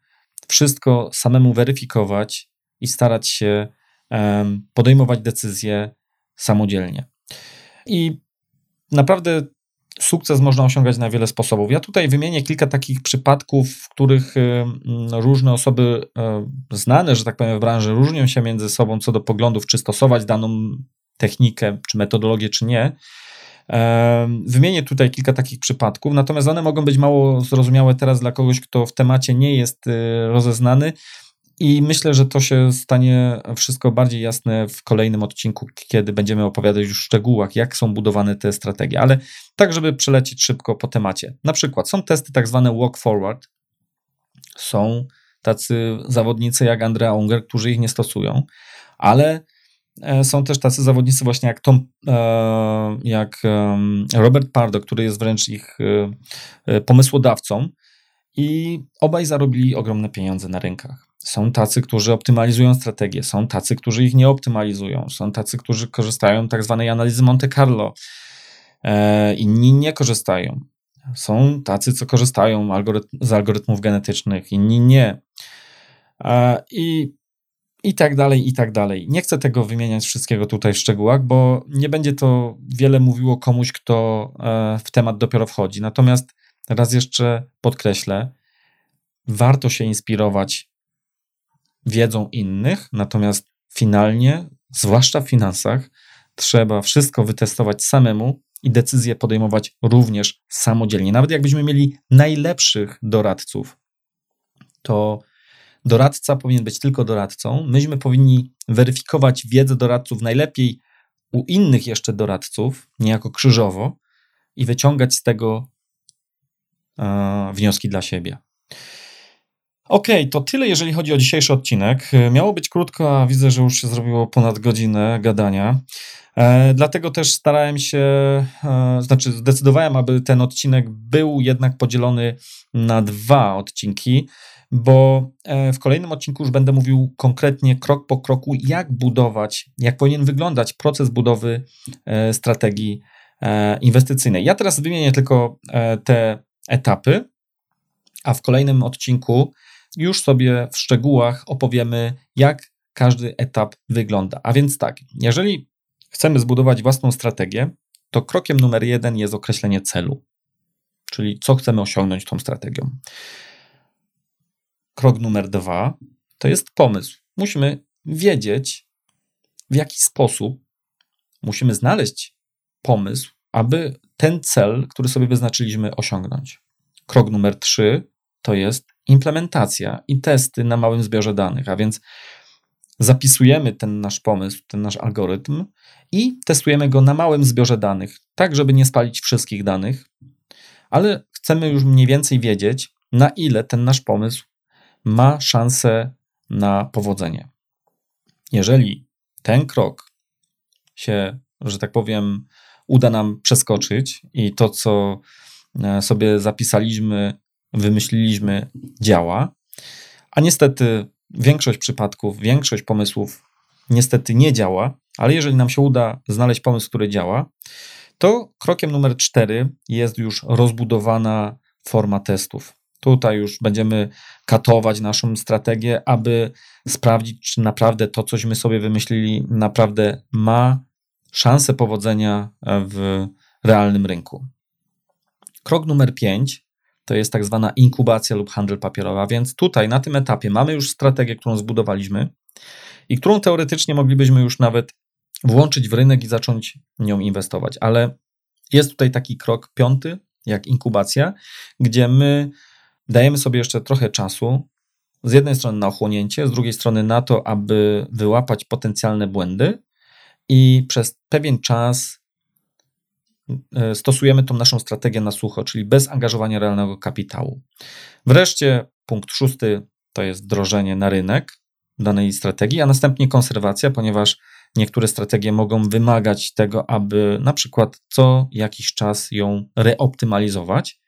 wszystko samemu weryfikować i starać się podejmować decyzje samodzielnie. I naprawdę sukces można osiągać na wiele sposobów. Ja tutaj wymienię kilka takich przypadków, w których różne osoby znane, że tak powiem, w branży różnią się między sobą co do poglądów, czy stosować daną technikę, czy metodologię, czy nie. Wymienię tutaj kilka takich przypadków, natomiast one mogą być mało zrozumiałe teraz dla kogoś, kto w temacie nie jest y, rozeznany. I myślę, że to się stanie wszystko bardziej jasne w kolejnym odcinku, kiedy będziemy opowiadać już w szczegółach, jak są budowane te strategie, ale tak, żeby przelecieć szybko po temacie. Na przykład są testy tak zwane walk forward. Są tacy zawodnicy jak Andrea Unger, którzy ich nie stosują, ale e, są też tacy zawodnicy właśnie jak Tom, e, jak Robert Pardo, który jest wręcz ich e, pomysłodawcą i obaj zarobili ogromne pieniądze na rynkach. Są tacy, którzy optymalizują strategię, są tacy, którzy ich nie optymalizują, są tacy, którzy korzystają tak zwanej analizy Monte Carlo, e, inni nie korzystają. Są tacy, co korzystają algorytm, z algorytmów genetycznych, inni nie. E, I, I tak dalej, i tak dalej. Nie chcę tego wymieniać wszystkiego tutaj w szczegółach, bo nie będzie to wiele mówiło komuś, kto e, w temat dopiero wchodzi. Natomiast raz jeszcze podkreślę, warto się inspirować wiedzą innych, natomiast finalnie, zwłaszcza w finansach, trzeba wszystko wytestować samemu i decyzje podejmować również samodzielnie. Nawet jakbyśmy mieli najlepszych doradców, to doradca powinien być tylko doradcą. Myśmy powinni weryfikować wiedzę doradców najlepiej u innych jeszcze doradców, niejako krzyżowo, i wyciągać z tego e, wnioski dla siebie. Okej, okay, to tyle, jeżeli chodzi o dzisiejszy odcinek. E, miało być krótko, a widzę, że już się zrobiło ponad godzinę gadania. E, dlatego też starałem się, e, znaczy zdecydowałem, aby ten odcinek był jednak podzielony na dwa odcinki, bo e, w kolejnym odcinku już będę mówił konkretnie, krok po kroku, jak budować, jak powinien wyglądać proces budowy e, strategii e, inwestycyjnej. Ja teraz wymienię tylko te etapy, a w kolejnym odcinku już sobie w szczegółach opowiemy, jak każdy etap wygląda. A więc tak, jeżeli chcemy zbudować własną strategię, to krokiem numer jeden jest określenie celu, czyli co chcemy osiągnąć tą strategią. Krok numer dwa to jest pomysł. Musimy wiedzieć, w jaki sposób musimy znaleźć pomysł, aby ten cel, który sobie wyznaczyliśmy, osiągnąć. Krok numer trzy to jest implementacja i testy na małym zbiorze danych, a więc zapisujemy ten nasz pomysł, ten nasz algorytm i testujemy go na małym zbiorze danych, tak żeby nie spalić wszystkich danych, ale chcemy już mniej więcej wiedzieć, na ile ten nasz pomysł ma szansę na powodzenie. Jeżeli ten krok się, że tak powiem, uda nam przeskoczyć i to, co e, sobie zapisaliśmy, wymyśliliśmy, działa, a niestety większość przypadków, większość pomysłów niestety nie działa, ale jeżeli nam się uda znaleźć pomysł, który działa, to krokiem numer cztery jest już rozbudowana forma testów. Tutaj już będziemy katować naszą strategię, aby sprawdzić, czy naprawdę to, cośmy sobie wymyślili, naprawdę ma szansę powodzenia w realnym rynku. Krok numer 5 to jest tak zwana inkubacja lub handel papierowa, więc tutaj na tym etapie mamy już strategię, którą zbudowaliśmy i którą teoretycznie moglibyśmy już nawet włączyć w rynek i zacząć nią inwestować, ale jest tutaj taki krok piąty, jak inkubacja, gdzie my dajemy sobie jeszcze trochę czasu, z jednej strony na ochłonięcie, z drugiej strony na to, aby wyłapać potencjalne błędy i przez pewien czas stosujemy tą naszą strategię na sucho, czyli bez angażowania realnego kapitału. Wreszcie punkt szósty to jest wdrożenie na rynek danej strategii, a następnie konserwacja, ponieważ niektóre strategie mogą wymagać tego, aby na przykład co jakiś czas ją reoptymalizować.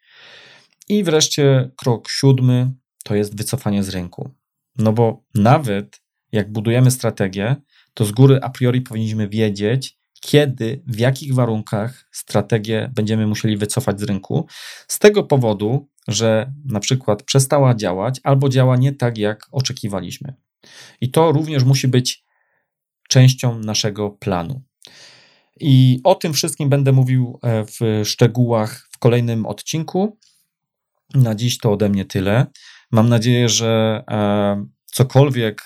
I wreszcie krok siódmy to jest wycofanie z rynku. No bo nawet jak budujemy strategię, to z góry a priori powinniśmy wiedzieć, kiedy, w jakich warunkach strategię będziemy musieli wycofać z rynku, z tego powodu, że na przykład przestała działać albo działa nie tak, jak oczekiwaliśmy. I to również musi być częścią naszego planu. I o tym wszystkim będę mówił e, w szczegółach w kolejnym odcinku. Na dziś to ode mnie tyle. Mam nadzieję, że e, cokolwiek,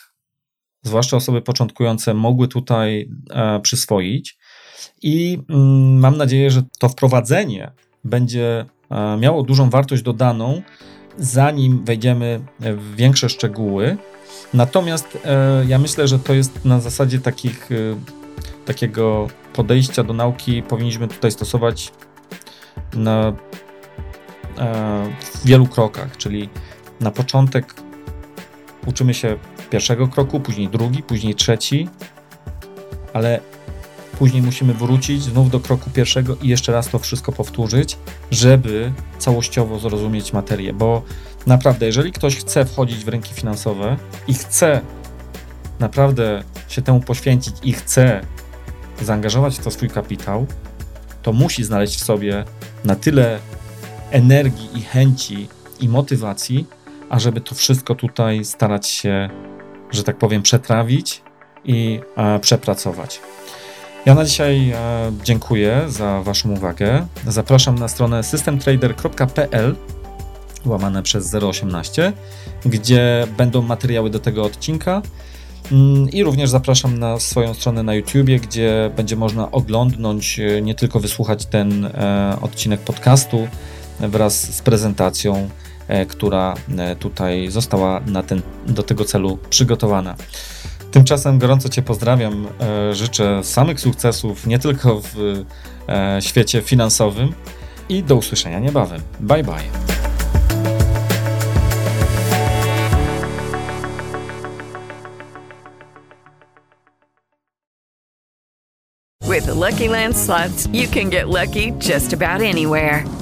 zwłaszcza osoby początkujące, mogły tutaj e, przyswoić. I mm, mam nadzieję, że to wprowadzenie będzie miało dużą wartość dodaną, zanim wejdziemy w większe szczegóły. Natomiast ja myślę, że to jest na zasadzie takich, takiego podejścia do nauki powinniśmy tutaj stosować na, e, w wielu krokach, czyli na początek uczymy się pierwszego kroku, później drugi, później trzeci, ale później musimy wrócić znów do kroku pierwszego i jeszcze raz to wszystko powtórzyć, żeby całościowo zrozumieć materię, bo naprawdę, jeżeli ktoś chce wchodzić w rynki finansowe i chce naprawdę się temu poświęcić i chce zaangażować w to swój kapitał, to musi znaleźć w sobie na tyle energii i chęci i motywacji, ażeby to wszystko tutaj starać się, że tak powiem, przetrawić i e, przepracować. Ja na dzisiaj e, dziękuję za Waszą uwagę. Zapraszam na stronę systemtrader.pl łamane przez 018, gdzie będą materiały do tego odcinka Mm, I również zapraszam na swoją stronę na YouTubie, gdzie będzie można oglądnąć, e, nie tylko wysłuchać ten e, odcinek podcastu wraz z prezentacją, która tutaj została na ten, do tego celu przygotowana. Tymczasem gorąco Cię pozdrawiam. Życzę samych sukcesów, nie tylko w świecie finansowym i do usłyszenia niebawem. Bye bye. With the Lucky Land slots, you can get lucky just about anywhere.